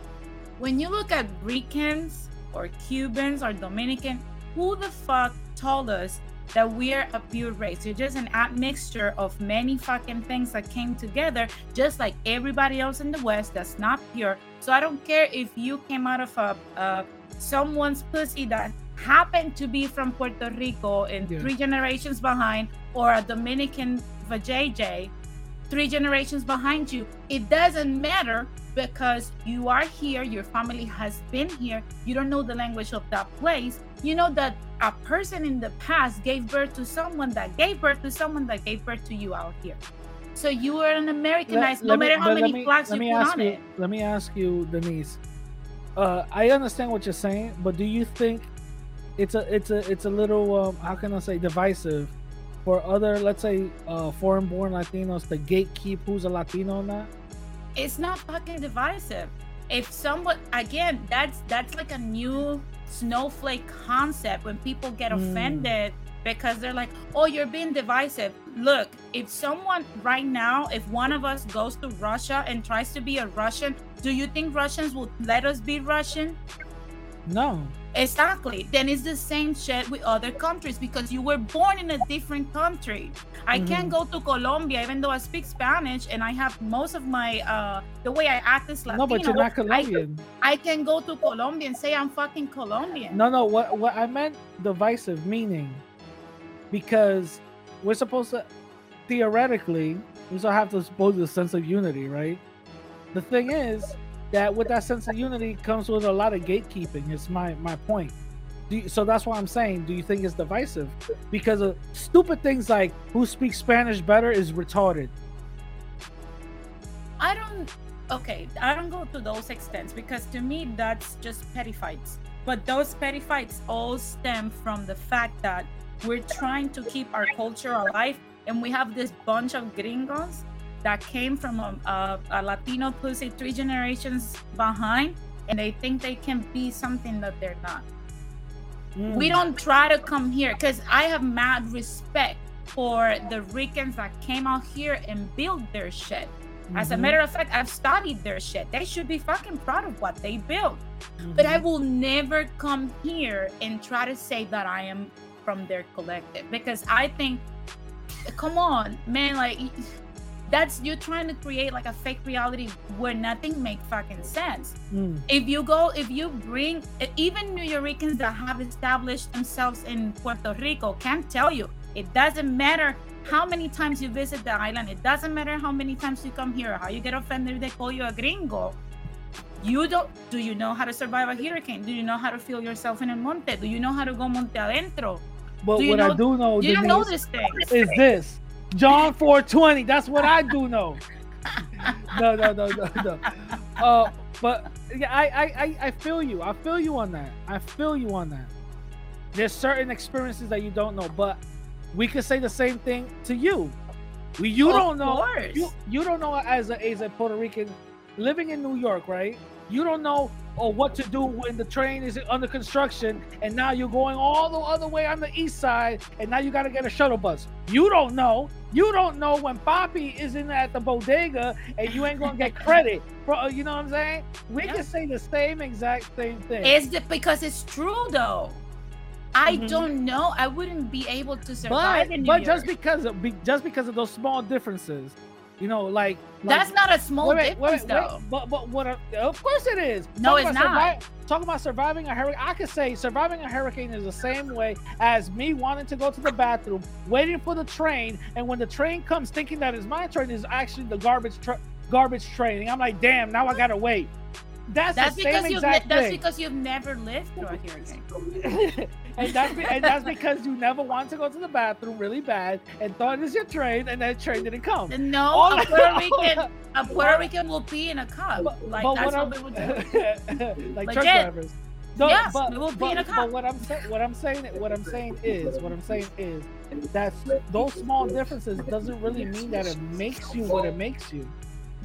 when you look at Ricans or Cubans or Dominican, who the fuck told us that we're a pure race? You're just an admixture of many fucking things that came together, just like everybody else in the West that's not pure. So I don't care if you came out of a uh, someone's pussy that happened to be from Puerto Rico and Yeah. three generations behind, or a Dominican vajayjay three generations behind you. It doesn't matter because you are here, your family has been here, you don't know the language of that place. You know that a person in the past gave birth to someone that gave birth to someone that gave birth to you out here. So you are an Americanized, no me- matter how many me- flags let you put on you, it. Let me ask you, Denise. Uh, I understand what you're saying, but do you think it's a it's a it's a little um, how can I say divisive for other let's say uh, foreign-born Latinos to gatekeep who's a Latino or not? It's not fucking divisive. If someone again, that's that's like a new snowflake concept when people get Mm. offended because they're like, "Oh, you're being divisive." Look, if someone right now, if one of us goes to Russia and tries to be a Russian, do you think Russians will let us be Russian? No. Exactly. Then it's the same shit with other countries because you were born in a different country. I can't go to Colombia even though I speak Spanish and I have most of my uh the way I act is Latino. No, but you're not I- Colombian. I, can go to Colombia and say I'm fucking Colombian. No, no. What what I meant divisive meaning because we're supposed to theoretically we still have to suppose a sense of unity, right? The thing is that with that sense of unity comes with a lot of gatekeeping. It's my my point. You, so that's why I'm saying. Do you think it's divisive? Because of stupid things like who speaks Spanish better is retarded. I don't okay, I don't go to those extents because to me that's just petty fights. But those petty fights all stem from the fact that we're trying to keep our culture alive, and we have this bunch of gringos that came from a, a, a Latino pussy three generations behind, and they think they can be something that they're not. We Mm. don't try to come here because I have mad respect for the Ricans that came out here and built their shit. As a Mhm. matter of fact, I've studied their shit. They should be fucking proud of what they built. But I will never come here and try to say that I am from their collective because I think, come on, man, like that's you're trying to create like a fake reality where nothing makes fucking sense. Mm. if you go if you bring even new yorkers that have established themselves in puerto rico can tell you. It doesn't matter how many times you visit the island. It doesn't matter how many times you come here how you get offended if they call you a gringo. You don't do you know how to survive a hurricane? Do you know how to feel yourself in a monte? Do you know how to go monte adentro? But what know, I do know, you don't know this thing. is this John 420. That's what I do know. no, no, no, no, no. Uh, but yeah, I, I, I, feel you. I feel you on that. I feel you on that. There's certain experiences that you don't know, but we could say the same thing to you. We, you Of don't know. course. You, you don't know as a, as a Puerto Rican living in New York, right? You don't know or what to do when the train is under construction and now you're going all the other way on the east side and now you got to get a shuttle bus. You don't know. You don't know when Poppy is in at the bodega and you ain't gonna get credit for. uh, You know what I'm saying? We Yeah. can say the same exact same thing. Is it because it's true though? I Mhm. don't know. I wouldn't be able to survive but in New but just because of be, just because of those small differences, you know, like, like That's not a small wait, difference wait, wait, though. But but what? a- of course it is. No, Talking it's not. survi- talking about surviving a hurricane, I could say surviving a hurricane is the same way as me wanting to go to the bathroom, waiting for the train, and when the train comes, thinking that it's my train, is actually the garbage truck, garbage train. And I'm like, damn, now I gotta wait. That's, That's the same because you've ne- that's because you've never lived through a hurricane. and that's be- and that's because you never want to go to the bathroom really bad and thought it's your train, and that train didn't come. No, All a Puerto Rican, a Puerto Rican will pee in a cup. like but that's what what we would do. like Legit. truck drivers. No, Yes, but, we will be but, in a but what I'm saying, what I'm saying, what I'm saying is, what I'm saying is that those small differences doesn't really mean that it makes you what it makes you.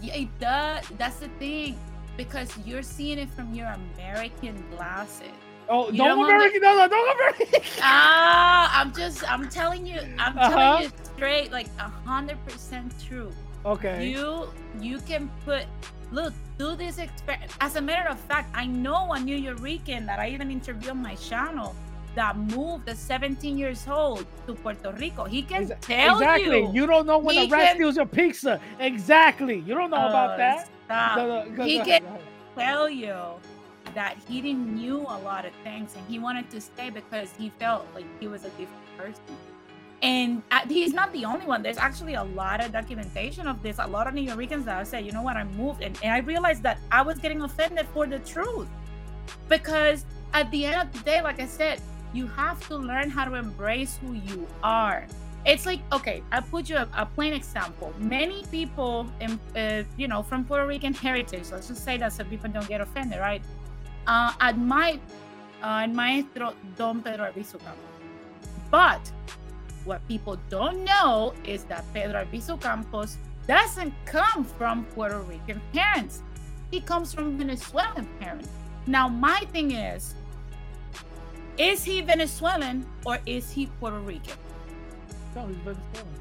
Yeah, it does. That's the thing, because you're seeing it from your American glasses. Oh, You don't don't American, no, no, don't American. Ah, I'm just, I'm telling you, I'm Uh-huh. telling you straight, like a hundred percent true. Okay. You, you can put, look, do this experiment. As a matter of fact, I know a New Yorker that I even interviewed on my channel that moved at 17 years old to Puerto Rico. He can Exa- tell exactly. you. don't know when He a rat can- steals your pizza. Exactly. You don't know about Oh, that. Stop. No, no, he can ahead, go ahead. tell you that he didn't knew a lot of things and he wanted to stay because he felt like he was a different person. And uh, he's not the only one. There's actually a lot of documentation of this. A lot of New Yorkers that have said, you know what, I moved. And, and I realized that I was getting offended for the truth. Because at the end of the day, like I said, you have to learn how to embrace who you are. It's like, okay, I'll put you a, a plain example. Many people, in, uh, you know, from Puerto Rican heritage, let's just say that so people don't get offended, right? Uh, admire uh, el maestro Don Pedro Albizu Campos. But what people don't know is that Pedro Albizu Campos doesn't come from Puerto Rican parents. He comes from Venezuelan parents. Now, my thing is, is he Venezuelan or is he Puerto Rican? No, he's Venezuelan.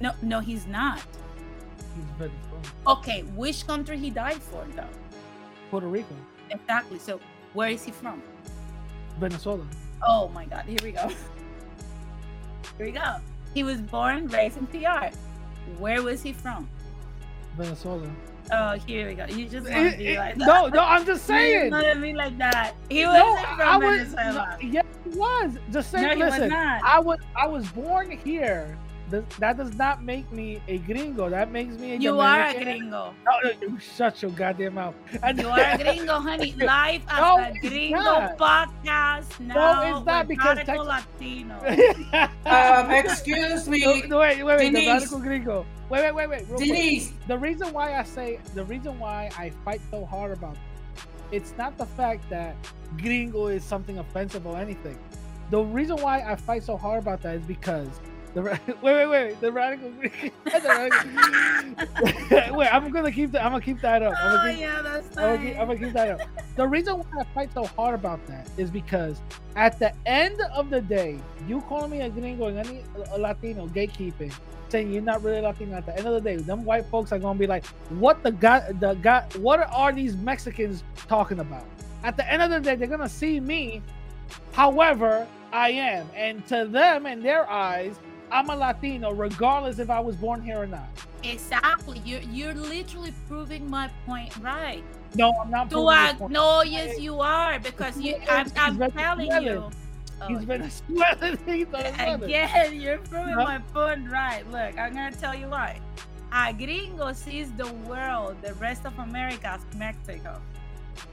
No, no, he's not. He's Venezuelan. Okay, which country he died for though? Puerto Rico. Exactly. So where is he from? Venezuela. Oh my God! Here we go. Here we go. He was born, raised in PR. Where was he from? Venezuela. Oh, here we go. You just eh, want to be eh, like that. no, no, I'm just saying. You want to be like that. He wasn't from I was- Venezuela. no, yeah, he was. Just No, saying. he was listen, not. I was I was born here, does, that does not make me a gringo. That makes me a You are a gringo. No, no, you shut your goddamn mouth. You are a gringo, honey. Life as No, a gringo not. podcast now. it's not with because Radical Tex- Latino. Um, excuse me. No, no, wait, wait, wait. The Denise. radical gringo. Wait, wait, wait, wait. Real quick. Denise. The reason why I say the reason why I fight so hard about it, it's not the fact that gringo is something offensive or anything. The reason why I fight so hard about that is because the ra- wait, wait, wait. The radical. the radical wait, I'm gonna keep that. I'm gonna keep that up. I'm Oh gonna keep, yeah, that's I'm gonna, keep. I'm gonna keep that up. The reason why I fight so hard about that is because at the end of the day, you calling me a gringo and any a Latino gatekeeping, saying you're not really Latino. At the end of the day, them white folks are gonna be like, "What the god? The god? What are these Mexicans talking about?" At the end of the day, they're gonna see me, however I am, and to them in their eyes, I'm a Latino, regardless if I was born here or not. Exactly. You're you're literally proving my point right. No, I'm not. Do proving I? No, yes, you are because you. I'm, I'm telling you. Oh, He's Venezuelan. He's Again, you're proving Huh? my point right. Look, I'm gonna tell you why. A gringo sees the world, the rest of America as Mexico.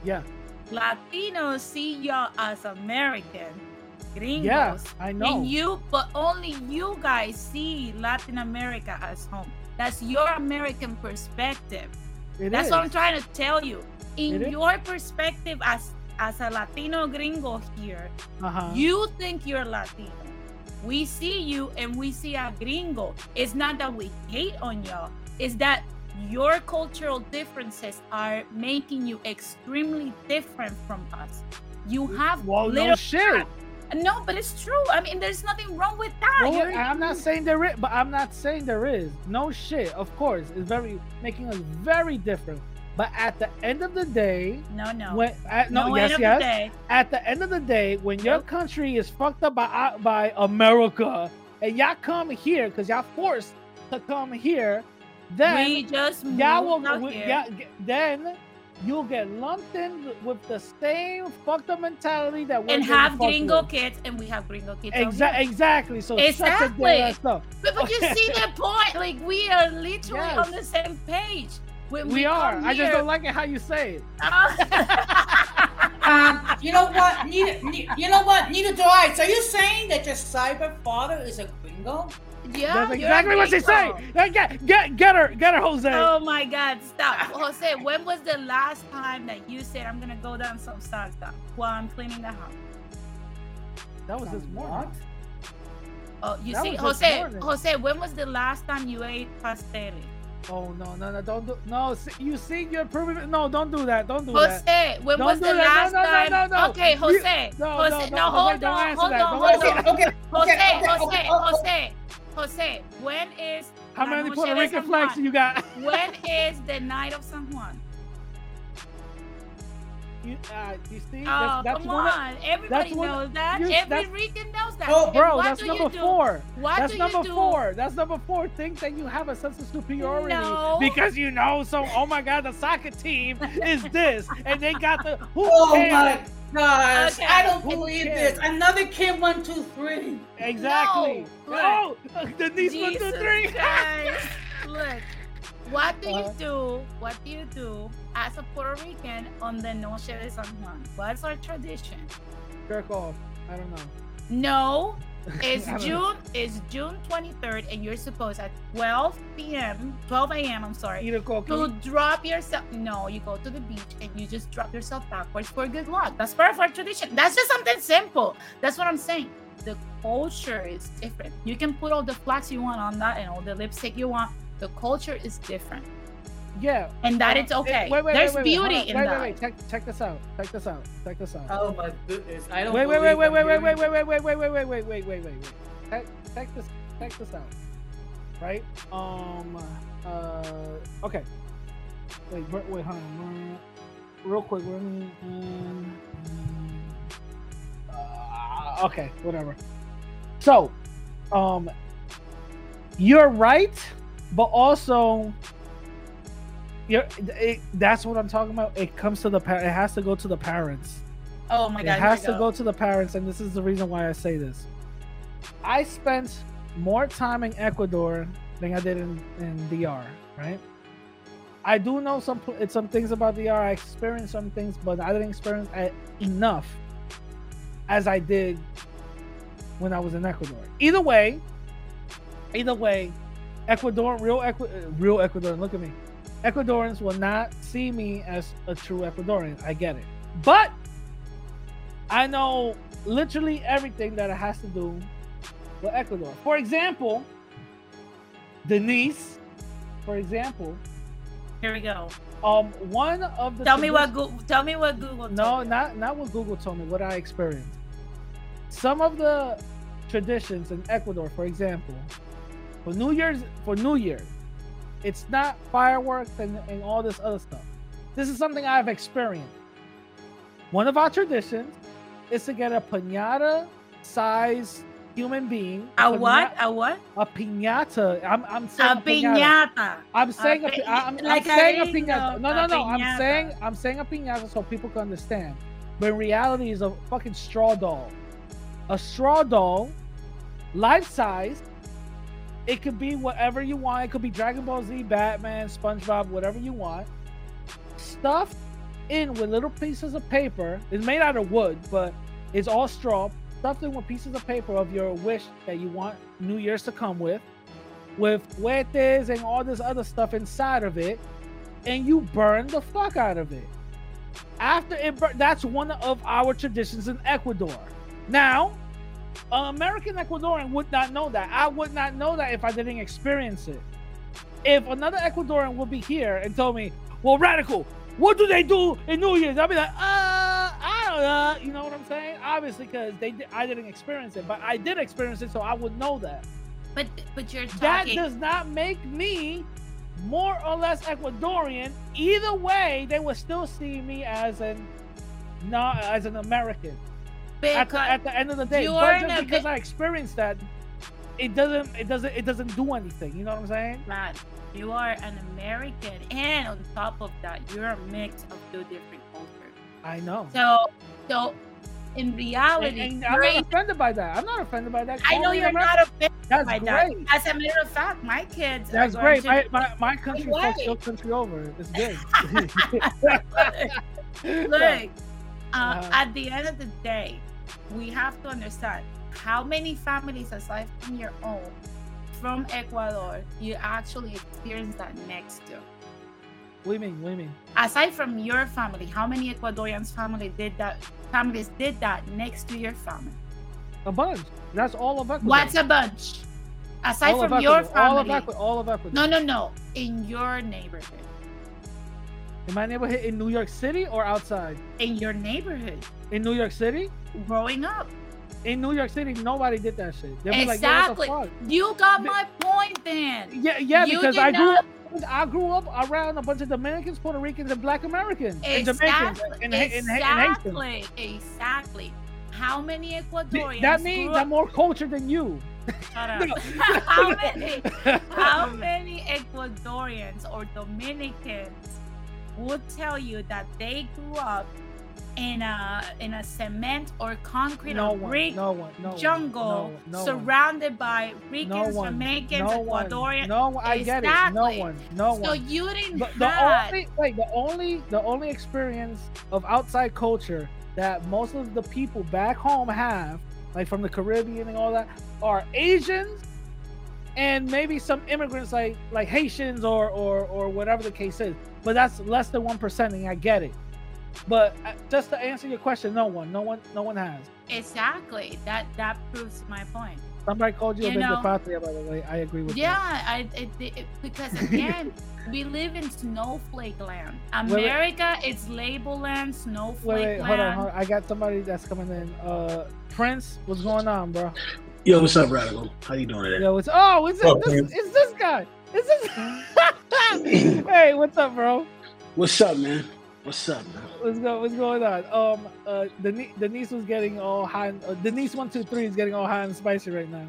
Yeah. Latinos see y'all as American. Gringos. Yeah, I know. And you, but only you guys see Latin America as home. That's your American perspective. It That's is. what I'm trying to tell you. It In is. your perspective as as a Latino gringo here, Uh-huh. you think you're Latino. We see you and we see a gringo. It's not that we hate on y'all. It's that your cultural differences are making you extremely different from us. You have Well, no little shit. No, but it's true. I mean, there's nothing wrong with that. I'm not saying there is, but I'm not saying there is. No shit. Of course, it's very making us very different. But at the end of the day, no, no, when at, no, No yes, end of the day. At the end of the day, when your country is fucked up by uh, by America, and y'all come here because y'all forced to come here, then we just y'all will we- y'all then you'll get lumped in with the same fucked up mentality that we're and have gringo with. kids, and we have gringo kids. out Exa- exactly. So shut your Exactly. damn ass up. But, but you see the point? Like we are literally Yes. on the same page. When We are. come I just don't like it how you say it. Um, you know what? Neither, ne- you know what? Neither do I. So you're saying that your cyber father is a gringo? Yeah, That's exactly what she said. Get, get, get her, get her, Jose. Oh my God! Stop, Jose. When was the last time that you said I'm gonna go down some salsa while I'm cleaning the house? that was this morning. Oh, you That see, Jose. Jose, when was the last time you ate pasteles? Oh no, no, no! Don't do. No, see, you see, you're proving. No, don't do that. Don't do that. Jose, when Don't was do the that. No, last no, no, time? no, no. Okay, You- Jose. no, Jose, no, no, no, Jose, hold don't on, hold on, hold on. that. Okay, Jose, okay, okay, Jose, okay, Jose, Jose. Jose, when is How many Puerto Rican flags do you got? When is the night of San Juan? You, uh, you see, Oh, that's, that's come one of- on. Everybody one- knows that. you- Every that's- Rican knows that. Oh, bro, that's number four. What that's number do? four. That's number four. Think that you have a sense of superiority No. because you know. So, oh my God, the soccer team is this, and they got the. Who Oh cares? my gosh! Okay. I don't Who believe cares? this. Another kid, one, two, three. Exactly. No. Oh, Denise one, two, Jesus three. Look, what do you Uh-huh. do? What do you do as a Puerto Rican on the Noche de San Juan? What's our tradition? Jerk off. I don't know. No, it's June. know. It's June 23rd, and you're supposed at 12 p.m. 12 a.m. I'm sorry. Eat a cookie. To drop yourself. No, you go to the beach and you just drop yourself backwards for good luck. That's part of our tradition. That's just something simple. That's what I'm saying. The culture is different. You can put all the flags you want on that and all the lipstick you want. The culture is different. Yeah. And that Uh, it's okay. Wait, wait, There's wait, wait, hold beauty on. in wait, that. Wait, wait, check, check this out. Check this out. Check this out. Oh my goodness! I don't. wait, wait, wait, believe wait, I'm wait, wait, hearing wait, wait, wait, wait, wait, wait, wait, wait, wait, wait, wait. Check, check this, check this out. Right? Um. Uh. Okay. Wait, wait, wait hold on. Uh, Real quick. Let me. Um, uh, okay. Whatever. So, um, you're right, but also. You're, it, that's what I'm talking about. It comes to the par- it has to go to the parents Oh my god, it has to we go to the parents, and this is the reason why I say this. I spent more time in Ecuador than I did in, in DR, right? I do know some it's some things about DR. I experienced some things, but I didn't experience enough as I did when I was in Ecuador. Either way, either way, Ecuador, real Ecuador, real Ecuadorian. Look at me. Ecuadorians will not see me as a true Ecuadorian. I get it, but I know literally everything that it has to do with Ecuador. For example, Denise. For example, Here we go. um, one of the Tell me what Google. Tell me what Google. no, not not what Google told me. What I experienced. Some of the traditions in Ecuador, for example, for New Year's, for New Year's, it's not fireworks and, and all this other stuff. This is something I've experienced. One of our traditions is to get a pinata size human being. A what? A what? A pinata. I'm I'm saying A saying piñata. I'm saying a, pi- pi- I'm, like I'm saying a piñata. No, a no, no. I'm saying I'm saying a piñata so people can understand. But in reality, is a fucking straw doll. A straw doll, life size. It could be whatever you want. It could be Dragon Ball Z, Batman, SpongeBob, whatever you want. Stuffed in with little pieces of paper. It's made out of wood, but it's all straw. Stuffed in with pieces of paper of your wish that you want New Year's to come with with huetes and all this other stuff inside of it, and you burn the fuck out of it. After it, bur- that's one of our traditions in Ecuador. Now, an American Ecuadorian would not know that. I would not know that if I didn't experience it. If another Ecuadorian would be here and told me, "Well, radical, what do they do in New Year's?" I'd be like, "Uh, I don't know." You know what I'm saying? Obviously, because they, I didn't experience it, but I did experience it, so I would know that But but you're that does not make me more or less Ecuadorian. Either way, they would still see me as an not as an American. At the, at the end of the day, but just because I experienced that, it doesn't it doesn't it doesn't do anything. You know what I'm saying? man, you are an American, and on top of that, you're a mix of two different cultures. I know. So so in reality, and I'm great- not offended by that. I'm not offended by that. I know you're American. not offended That's by great. that. As a matter of fact, my kids. That's great. to- My, my, my country fucks your country over. It's good. Look, uh, Uh-huh. at the end of the day, we have to understand how many families aside from your own from Ecuador you actually experience that next to. Women, do you mean? What do you mean? Aside from your family, how many Ecuadorians family did that families did that next to your family? A bunch. That's all of Ecuador. What's a bunch? Aside all from your Ecuador. All of family. Ecuador. All of Ecuador. No, no, no. In your neighborhood. In my neighborhood in New York City or outside? In your neighborhood. In New York City? Growing up. In New York City, nobody did that shit. They'd like, "Yo, Exactly. fuck?" You got my point then. Yeah, yeah, You because I grew not- up. I grew up around a bunch of Dominicans, Puerto Ricans, and Black Americans, and Jamaicans, Exactly. and, and, exactly. Exactly. How many Ecuadorians? That means I'm more cultured than you. Shut up. how many? How many Ecuadorians or Dominicans would tell you that they grew up in a in a cement or concrete No or one, brick no one, no one, jungle no- no surrounded by Ricans, one, Jamaicans, no one, Ecuadorians? no one. I get it. No one, no So one. you didn't the, the only like the only the only experience of outside culture that most of the people back home have, like from the Caribbean and all that, are Asians and maybe some immigrants like like Haitians or or or whatever the case is. But that's less than one percent, and I get it. But uh, just to answer your question, no one, no one, no one has. exactly that. That proves my point. Somebody called you, You a know- vende patria, by the way. I agree with you. Yeah, I it, it, because again, we live in snowflake land. America is label land, you. snowflake Wait, wait, land. hold on, hold on. I got somebody that's coming in. Uh, Prince, what's going on, bro? Yo, what's up, Radical? How you doing today? Yo, it's oh, it's What's up, this, man? it's this guy. It's this. hey, what's up, bro? What's up, man? What's up, man? What's go? What's going on? Um, uh, Denise, Denise was getting all hot. Uh, Denise one two three is getting all hot and spicy right now.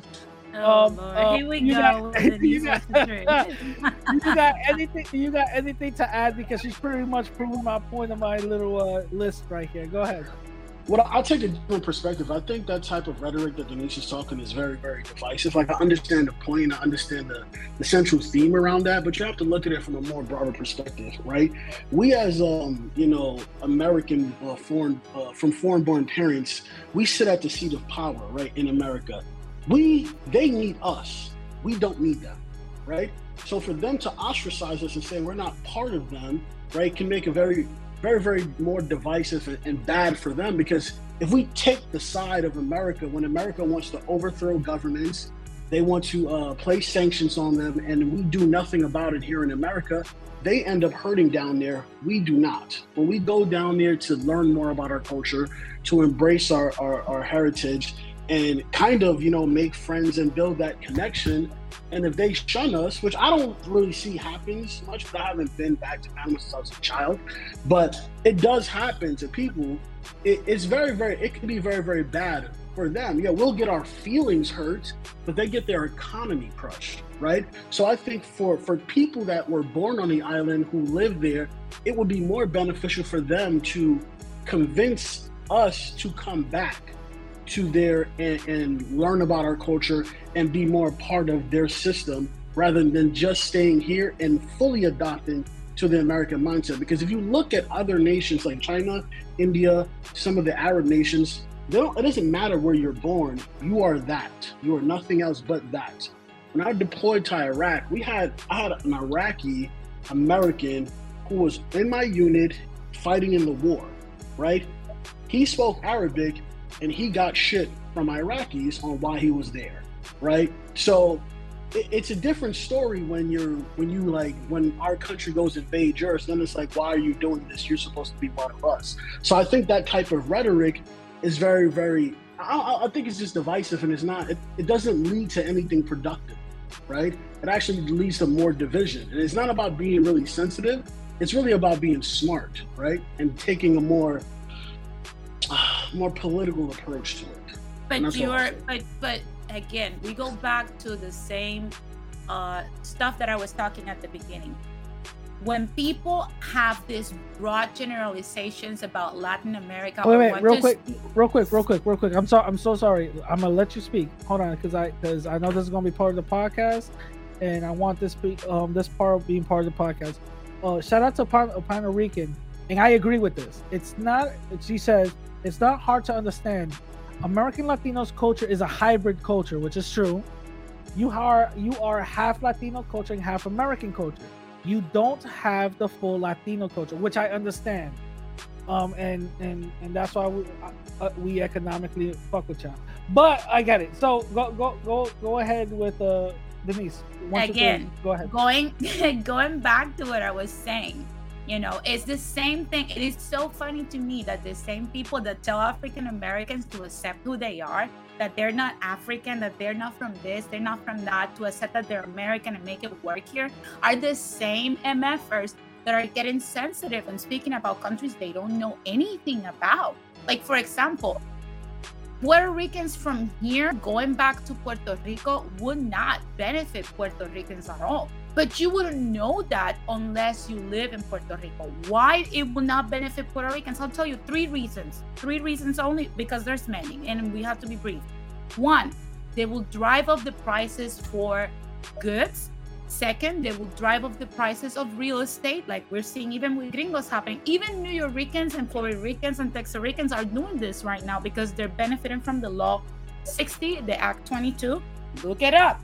Oh, Um, Lord. uh, Here we you go. got- you got- with the truth. you got anything? You got anything to add? Because she's pretty much proving my point on my little uh, list right here. Go ahead. I- I'll take a different perspective. I think that type of rhetoric that Denise is talking is very, very divisive. Like I understand the point, I understand the, the central theme around that, but you have to look at it from a more broader perspective, right? We as um, you know, American uh, foreign uh, from foreign-born parents, we sit at the seat of power, right, in America. We they need us. We don't need them, right? So for them to ostracize us and say we're not part of them, right, can make a very very, very more divisive and, bad for them because if we take the side of America, when America wants to overthrow governments, they want to uh, place sanctions on them, and we do nothing about it here in America, they end up hurting down there. We do not. When we go down there to learn more about our culture, to embrace our, our, our heritage, and kind of, you know, make friends and build that connection, and if they shun us, which I don't really see happens much, but I haven't been back to Panama since I was a child, but it does happen to people. It, it's very, very, it can be very, very bad for them. Yeah, we'll get our feelings hurt, but they get their economy crushed, right? So I think for for people that were born on the island who live there, it would be more beneficial for them to convince us to come back to there and, and learn about our culture and be more part of their system rather than just staying here and fully adopting to the American mindset. Because if you look at other nations like China, India, some of the Arab nations, it doesn't matter where you're born, you are that. You are nothing else but that. When I deployed to Iraq, we had I had an Iraqi American who was in my unit fighting in the war, right? He spoke Arabic and he got shit from Iraqis on why he was there, right? So it, it's a different story when you're when you like when our country goes invade yours. Then it's like, why are you doing this? You're supposed to be one of us. So I think that type of rhetoric is very, very. I, I think it's just divisive, and it's not. It, it doesn't lead to anything productive, right? It actually leads to more division, and it's not about being really sensitive. It's really about being smart, right, and taking a more more political approach to it. But that's all I'll you're but but again, we go back to the same uh stuff that I was talking at the beginning. When people have these broad generalizations about Latin America, Wait, or wait, real quick, speak- real quick, real quick, real quick. I'm sorry. I'm so sorry. I'm gonna let you speak. Hold on, because I because I know this is gonna be part of the podcast, and I want this be um this part of being part of the podcast. Uh, shout out to Pan- Puerto Rican, and I agree with this. It's not. She says it's not hard to understand. American Latinos culture is a hybrid culture, which is true. You are you are half Latino culture and half American culture. You don't have the full Latino culture, which I understand um and and and that's why we uh, we economically fuck with y'all but i get it so go go go go ahead with uh denise Once again go ahead going going back to what i was saying you know it's the same thing it is so funny to me that the same people that tell african americans to accept who they are that they're not african that they're not from this they're not from that to accept that they're american and make it work here are the same mfers that are getting sensitive and speaking about countries they don't know anything about like for example Puerto Ricans from here going back to Puerto Rico would not benefit Puerto Ricans at all. But you wouldn't know that unless you live in Puerto Rico. Why it would not benefit Puerto Ricans? I'll tell you three reasons. Three reasons only because there's many and we have to be brief. One, they will drive up the prices for goods. Second, they will drive up the prices of real estate, like we're seeing even with gringos happening. Even New Yorkers and Puerto Ricans and Texaricans are doing this right now because they're benefiting from the law 60, the Act 22. Look it up.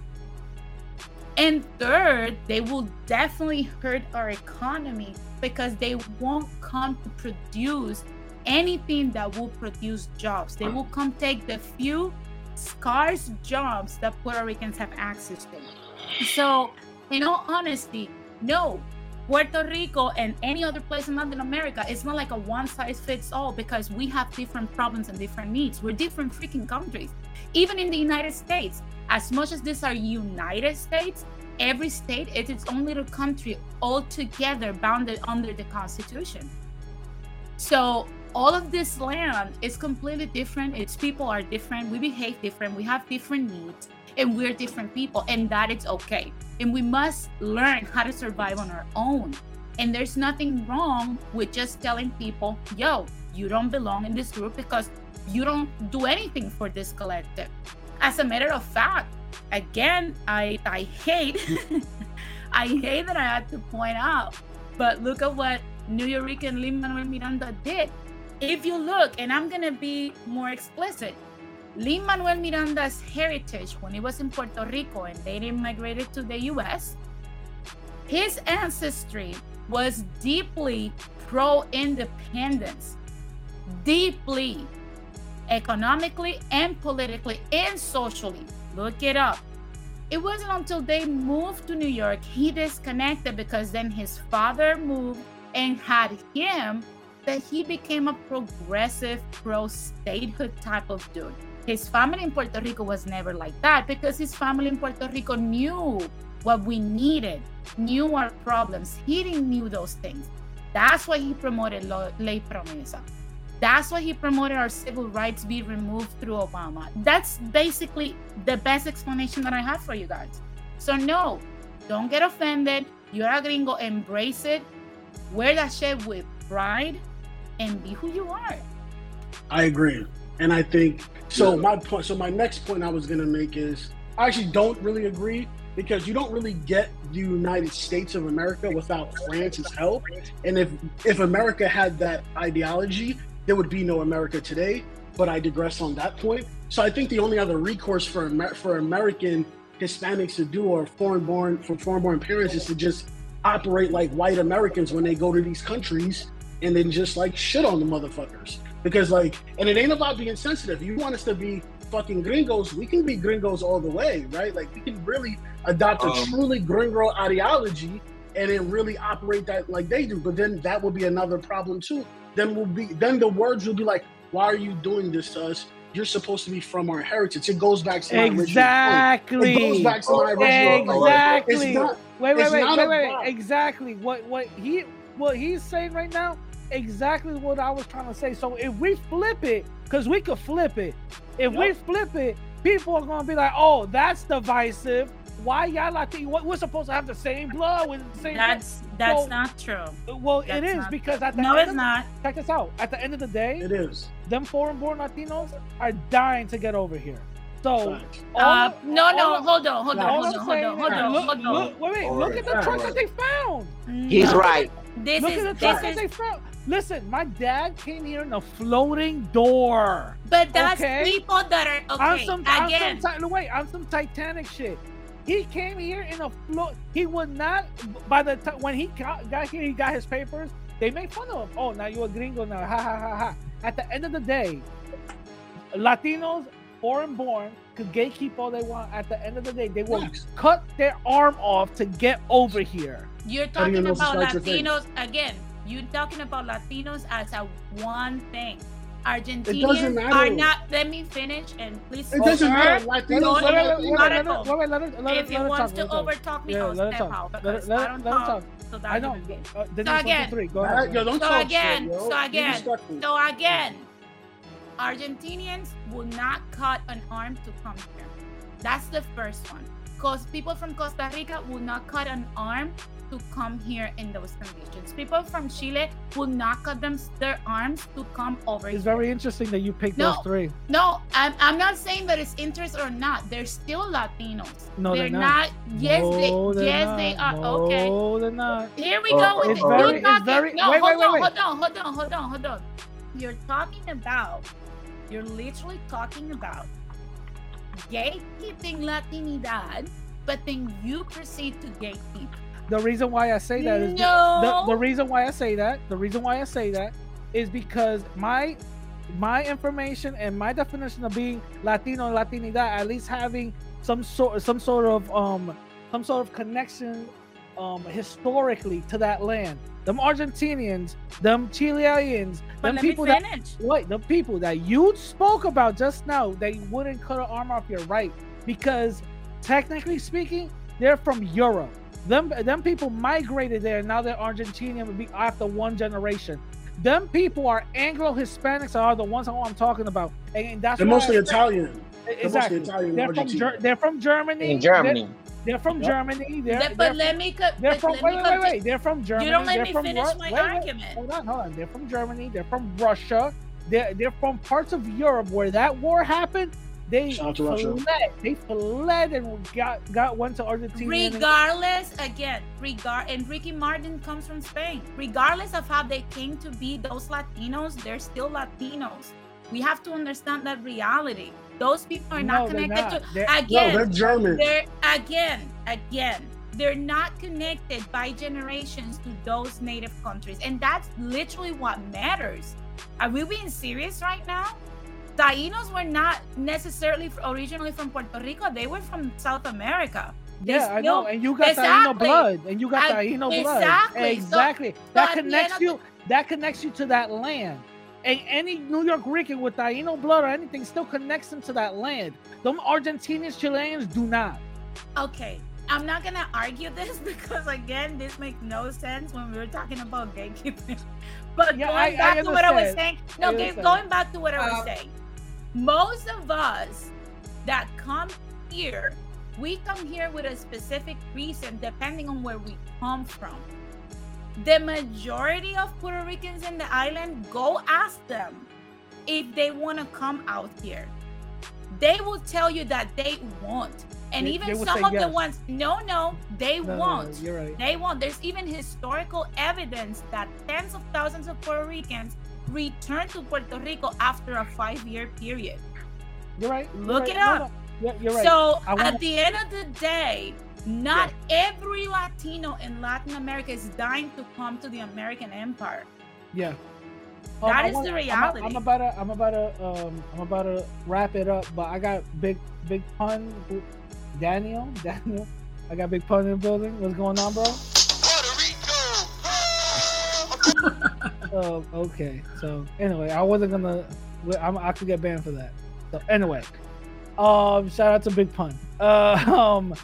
And third, they will definitely hurt our economy because they won't come to produce anything that will produce jobs. They will come take the few scarce jobs that Puerto Ricans have access to. So, in all honesty, no, Puerto Rico and any other place in Latin America, it's not like a one size fits all because we have different problems and different needs. We're different freaking countries. Even in the United States, as much as these are United States, every state is its own little country all together bounded under the Constitution. So all of this land is completely different. Its people are different. We behave different. We have different needs, and we're different people, and that it's okay. And we must learn how to survive on our own. And there's nothing wrong with just telling people, yo, you don't belong in this group because you don't do anything for this collective. As a matter of fact, again, I I hate I hate that I had to point out, but look at what Nuyorican Lin Manuel Miranda did. If you look, and I'm gonna be more explicit, Lin Manuel Miranda's heritage when he was in Puerto Rico and they immigrated to the US, his ancestry was deeply pro independence, deeply economically and politically and socially. Look it up. It wasn't until they moved to New York he disconnected because then his father moved and had him that he became a progressive pro statehood type of dude. His family in Puerto Rico was never like that because his family in Puerto Rico knew what we needed, knew our problems. He didn't knew those things. That's why he promoted Ley Promesa. That's why he promoted our civil rights be removed through Obama. That's basically the best explanation that I have for you guys. So no, don't get offended. You're a gringo. Embrace it. Wear that shit with pride, and be who you are. I agree, and I think so. My point. So my next point I was gonna make is I actually don't really agree because you don't really get the United States of America without France's help. And if if America had that ideology, there would be no America today. But I digress on that point. So I think the only other recourse for Amer- for American Hispanics to do or foreign born from foreign born parents is to just operate like white Americans when they go to these countries and then just like shit on the motherfuckers. Because like, and it ain't about being sensitive. You want us to be fucking gringos, we can be gringos all the way, right? Like we can really adopt a um, truly gringo ideology and then really operate that like they do. But then that will be another problem too. Then we'll be then the words will be like, why are you doing this to us? You're supposed to be from our heritage. It goes back to my exactly. It goes back to my original Exactly. It's not, wait, wait, it's wait, wait, wait. Exactly. What what he what he's saying right now, exactly what I was trying to say. So if we flip it, because we could flip it. If we flip it, people are gonna be like, oh, that's divisive. Why y'all like to, we're supposed to have the same blood with the same That's that's So- not true. well, it That's is not because true. at the No, end it's of- not. Check this out. At the end of the day, it is. Them foreign-born Latinos are dying to get over here. So, Uh, no, no, all- hold on, hold on, hold on, hold on, hold on, look- hold on. look- Wait, wait, look at the Alright. truck that they found. He's right. This look is at the truck this that is they found. Listen, my dad came here in a floating door. But that's okay? people that are On okay. some, on again, some, ti- wait, on some Titanic shit. He came here in a float. He would not. By the time when he got, got here, he got his papers. They made fun of him. Oh, now you're a gringo now. Ha ha ha ha. At the end of the day, Latinos, foreign born, could gatekeep all they want. At the end of the day, they will cut their arm off to get over here. you're How you talking about such a thing? Latinos again. You're talking about Latinos as a one thing. Argentinians are not. Let me finish and please. It doesn't sir, matter. go Latinos to are the Latinos. Wait, wait, let her- article. wait, wait, let let if he let wants talk, to let her talk. overtalk me, Yeah, I'll let her step talk. out Let because let I don't let talk. talk. So I know. Uh, So again. Go ahead. right, yo, don't so again, so again, so again, Argentinians will not cut an arm to come here. That's the first one. Because people from Costa Rica will not cut an arm to come here in those conditions. People from Chile will not cut them their arms to come over here. It's here. very interesting that you picked No. those three. No, I'm, I'm not saying that it's interest or not. They're still Latinos. No, they're they're not. Yes, No, they they're yes not. they are. No, Okay. they're not. Here we Uh, go with it. It's uh, very, You're it's talking. very. no, wait, hold wait, wait, on, wait. hold on, hold on, hold on, hold on. You're talking about. You're literally talking about gatekeeping Latinidad, but then you proceed to gatekeep. The reason why I say that is No. the, the reason why I say that. The reason why I say that is because my my information and my definition of being Latino and Latinidad, at least having some sort some sort of um some sort of connection um historically to that land. Them Argentinians, them Chileans, But them people that wait, the people that you spoke about just now, they wouldn't cut an arm off your right because technically speaking, they're from Europe. Them them people migrated there. Now they're Argentinian would be- after one generation. Them people are Anglo Hispanics are the ones who I'm talking about, and that's They're why I mostly Italian. Exactly. Italian They're from Argentina. Ger- they're from Germany. In Germany. They're from Yep. Germany. They're, Let- they're let me cut. They're from let wait, wait, wait, cut- wait. They're from Germany. You don't let they're me finish Ru- my wait, wait. argument. Hold on, hold on. They're from Germany. They're from Russia. They're they're from parts of Europe where that war happened. They Shout Russia. fled. They fled and got got went to Argentina. and- Regardless, again, regard and Ricky Martin comes from Spain. Regardless of how they came to be those Latinos, they're still Latinos. We have to understand that reality. Those people are No, not connected not. to They're- No, again. they're German. They're again, again, they're not connected by generations to those native countries. And that's literally what matters. Are we being serious right now? Tainos were not necessarily originally from Puerto Rico, they were from South America. They Yeah, I know. And you got Taino blood. And you got I- Taino blood. exactly. Exactly. so that at the connects you. That connects you to that land. And any New York Rican with Taino blood or anything still connects them to that land. Them Argentinians, Chileans do not. Okay, I'm not gonna argue this because again, this makes no sense when we were talking about gatekeeping. But Yeah, going I- I back to what I was saying, no, understand. going back to what I was Um, saying, most of us that come here, we come here with a specific reason, depending on where we come from. The majority of Puerto Ricans in the island, go ask them if they want to come out here. They will tell you that they won't. And They- even they some of the ones, no, no, they No, no, no, won't. you're right. They won't. There's even historical evidence that tens of thousands of Puerto Ricans returned to Puerto Rico after a five year period. You're right. you're Look right. it up. no, yeah, you're right. So wanna- at the end of the day, not every Latino in Latin America is dying to come to the American empire. Yeah. That I is wanna- the I'm reality. I'm, about to, I'm about to, um, I'm about to wrap it up. But I got big, big pun. Daniel, Daniel, I got big pun in the building. What's going on, bro? Puerto Rico. oh, okay. So anyway, I wasn't gonna. I'm, I could get banned for that. So anyway, um, shout out to Big Pun. Uh, um,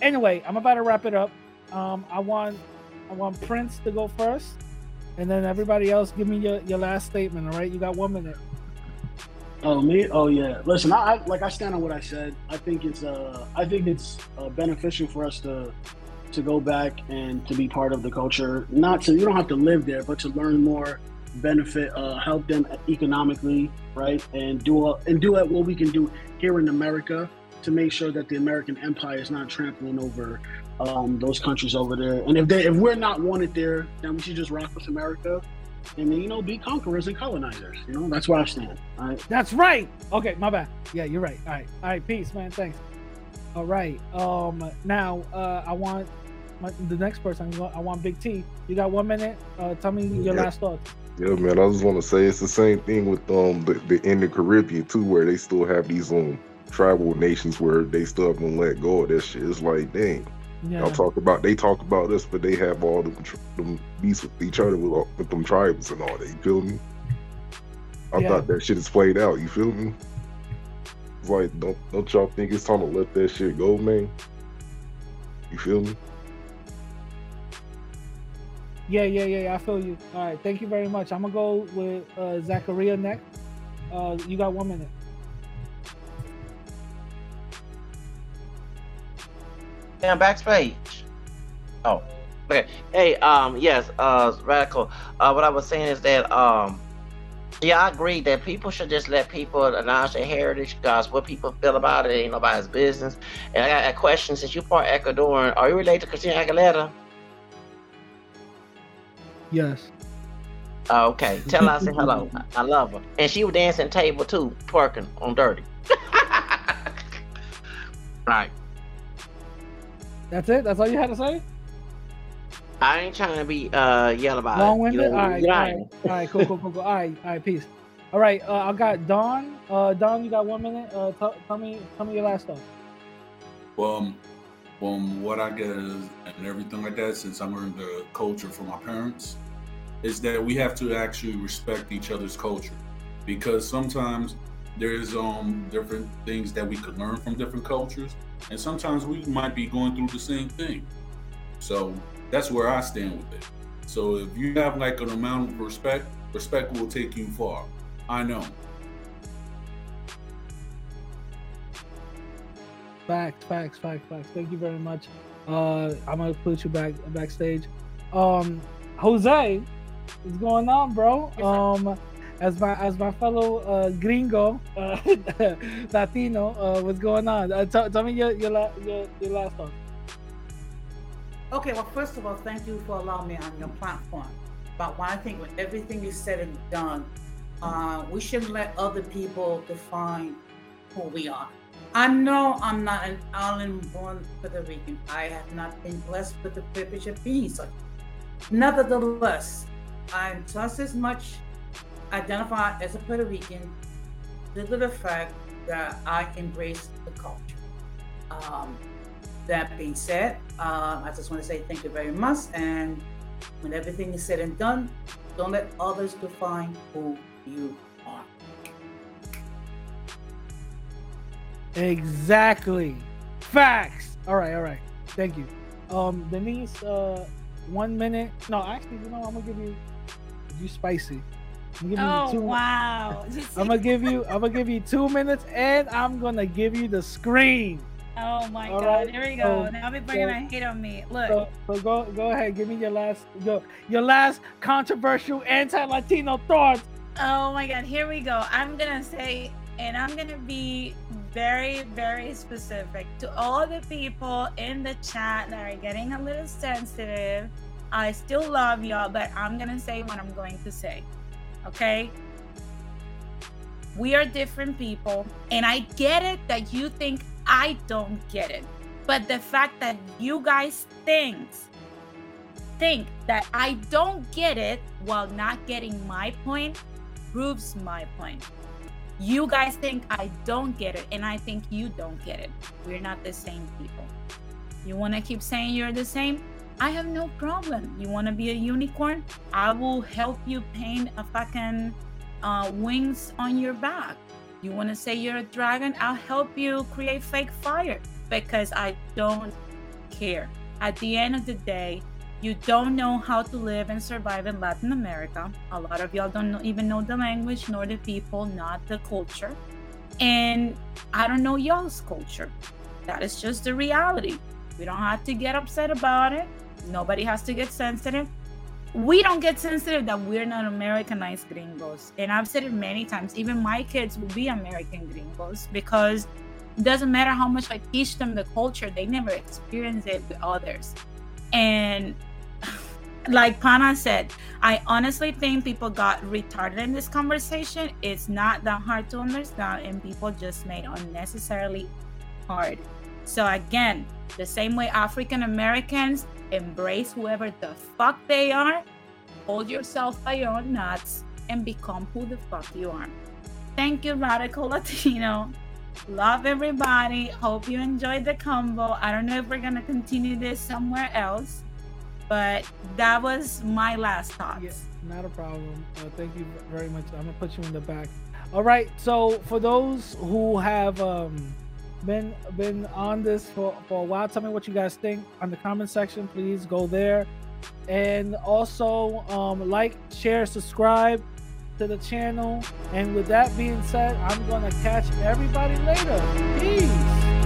anyway, I'm about to wrap it up. Um, I want, I want Prince to go first, and then everybody else give me your, your last statement. All right, you got one minute. Oh me? Oh yeah. Listen, I, I like I stand on what I said. I think it's uh I think it's uh, beneficial for us to to go back and to be part of the culture. Not to you don't have to live there, but to learn more, benefit, uh, help them economically, right? And do a, and do what we can do here in America to make sure that the American empire is not trampling over um, those countries over there. And if they if we're not wanted there, then we should just rock with America. And then, you know, be conquerors and colonizers. You know, that's where I stand. All right. That's right. Okay, my bad. Yeah, you're right. All right, all right. Peace, man. Thanks. All right. Um, now uh, I want my, the next person. I want- Big T. You got one minute. Uh, tell me your Yeah. last thoughts. Yeah, man. I just want to say it's the same thing with um the, the in the Caribbean too, where they still have these um tribal nations where they still haven't let go of that shit. It's like, dang, Yeah. y'all talk about they talk about us, but they have all them, them beats with each other with, all- with them tribes and all that. You feel me? I Yeah. thought that shit is played out. You feel me? It's like, don't don't y'all think it's time to let that shit go, man? You feel me? Yeah, yeah, yeah, yeah. I feel you. All right. Thank you very much. I'm gonna go with uh, Zachariah next. Uh, you got one minute. Damn backspace. Oh, okay. Hey, um, yes, uh, radical. Uh, what I was saying is that, um, yeah, I agree that people should just let people announce their heritage because what people feel about it ain't nobody's business. And I got a question: since you part Ecuadorian, are you related to Christina Aguilera? Yes. Uh, okay, tell her I say hello. I- I love her, and she was dancing table too, twerking on Dirrty. right. That's it. That's all you had to say. I ain't trying to be uh yell about Long winded. You know, all right. you know All I right. am. All right. Cool. Cool. Cool. Cool. All right. All right. Peace. All right. Uh, I got Don. Uh, Don, you got one minute. Uh, tell, tell me. Tell me your last thought. From from what I get and everything like that, since I learned the culture from my parents, is that we have to actually respect each other's culture, because sometimes there's um different things that we could learn from different cultures, and sometimes we might be going through the same thing. So that's where I stand with it. So if you have like an amount of respect, respect will take you far. I know. Facts, facts, facts, facts. Thank you very much. Uh, I'm gonna put you back backstage. Um, Jose, what's going on, bro? Um, as my as my fellow uh, gringo, uh, Latino, uh, what's going on? Uh, t- tell me your your, la- your your last thought. Okay, well, first of all, thank you for allowing me on your platform. But I think when everything is said and done, uh, we shouldn't let other people define who we are. I know I'm not an island-born Puerto Rican. I have not been blessed with the privilege of being such. Nevertheless, I'm just as much identified as a Puerto Rican due to the fact that I embrace the culture. Um, that being said, uh, I just want to say thank you very much. And when everything is said and done, don't let others define who you are. Exactly. Facts. All right, all right. Thank you. Um, Denise, uh, one minute. No, actually, you know, I'm gonna give you you spicy. I'm gonna you Oh two- wow! I'm gonna give you. I'm gonna give you two minutes, and I'm gonna give you the screen. Oh my All god! right, Here we go. so- now people are gonna hate on me. Look. So, so go go ahead. Give me your last go your last controversial anti-Latino thoughts. Oh my god, here we go. I'm gonna say, and I'm gonna be very, very specific to all the people in the chat that are getting a little sensitive. I still love y'all, but I'm gonna say what I'm going to say. Okay? We are different people, and I get it that you think I don't get it. But the fact that you guys think think that I don't get it while not getting my point proves my point. You guys think I don't get it, and I think you don't get it. We're not the same people. You want to keep saying you're the same? I have no problem. You want to be a unicorn? I will help you paint a fucking uh, wings on your back. You want to say you're a dragon? I'll help you create fake fire because I don't care. At the end of the day, you don't know how to live and survive in Latin America. A lot of y'all don't know, even know the language nor the people, not the culture. And I don't know y'all's culture. That is just the reality. We don't have to get upset about it. Nobody has to get sensitive. We don't get sensitive that we're not Americanized gringos. And I've said it many times. Even my kids will be American gringos because it doesn't matter how much I teach them the culture, they never experience it with others. And like Pana said, I honestly think people got retarded in this conversation. It's not that hard to understand, and people just made unnecessarily hard. So again, the same way African Americans embrace whoever the fuck they are, hold yourself by your own nuts and become who the fuck you are. Thank you, Radical Latino. Love everybody. Hope you enjoyed the combo. I don't know if we're gonna continue this somewhere else, but that was my last thoughts. Not a problem. Uh, thank you very much. I'm gonna put you in the back. All right. So for those who have um, been been on this for, for a while, tell me what you guys think on the comment section. Please go there, and also um, like, share, subscribe to the channel. And with that being said, I'm gonna catch everybody later. Peace.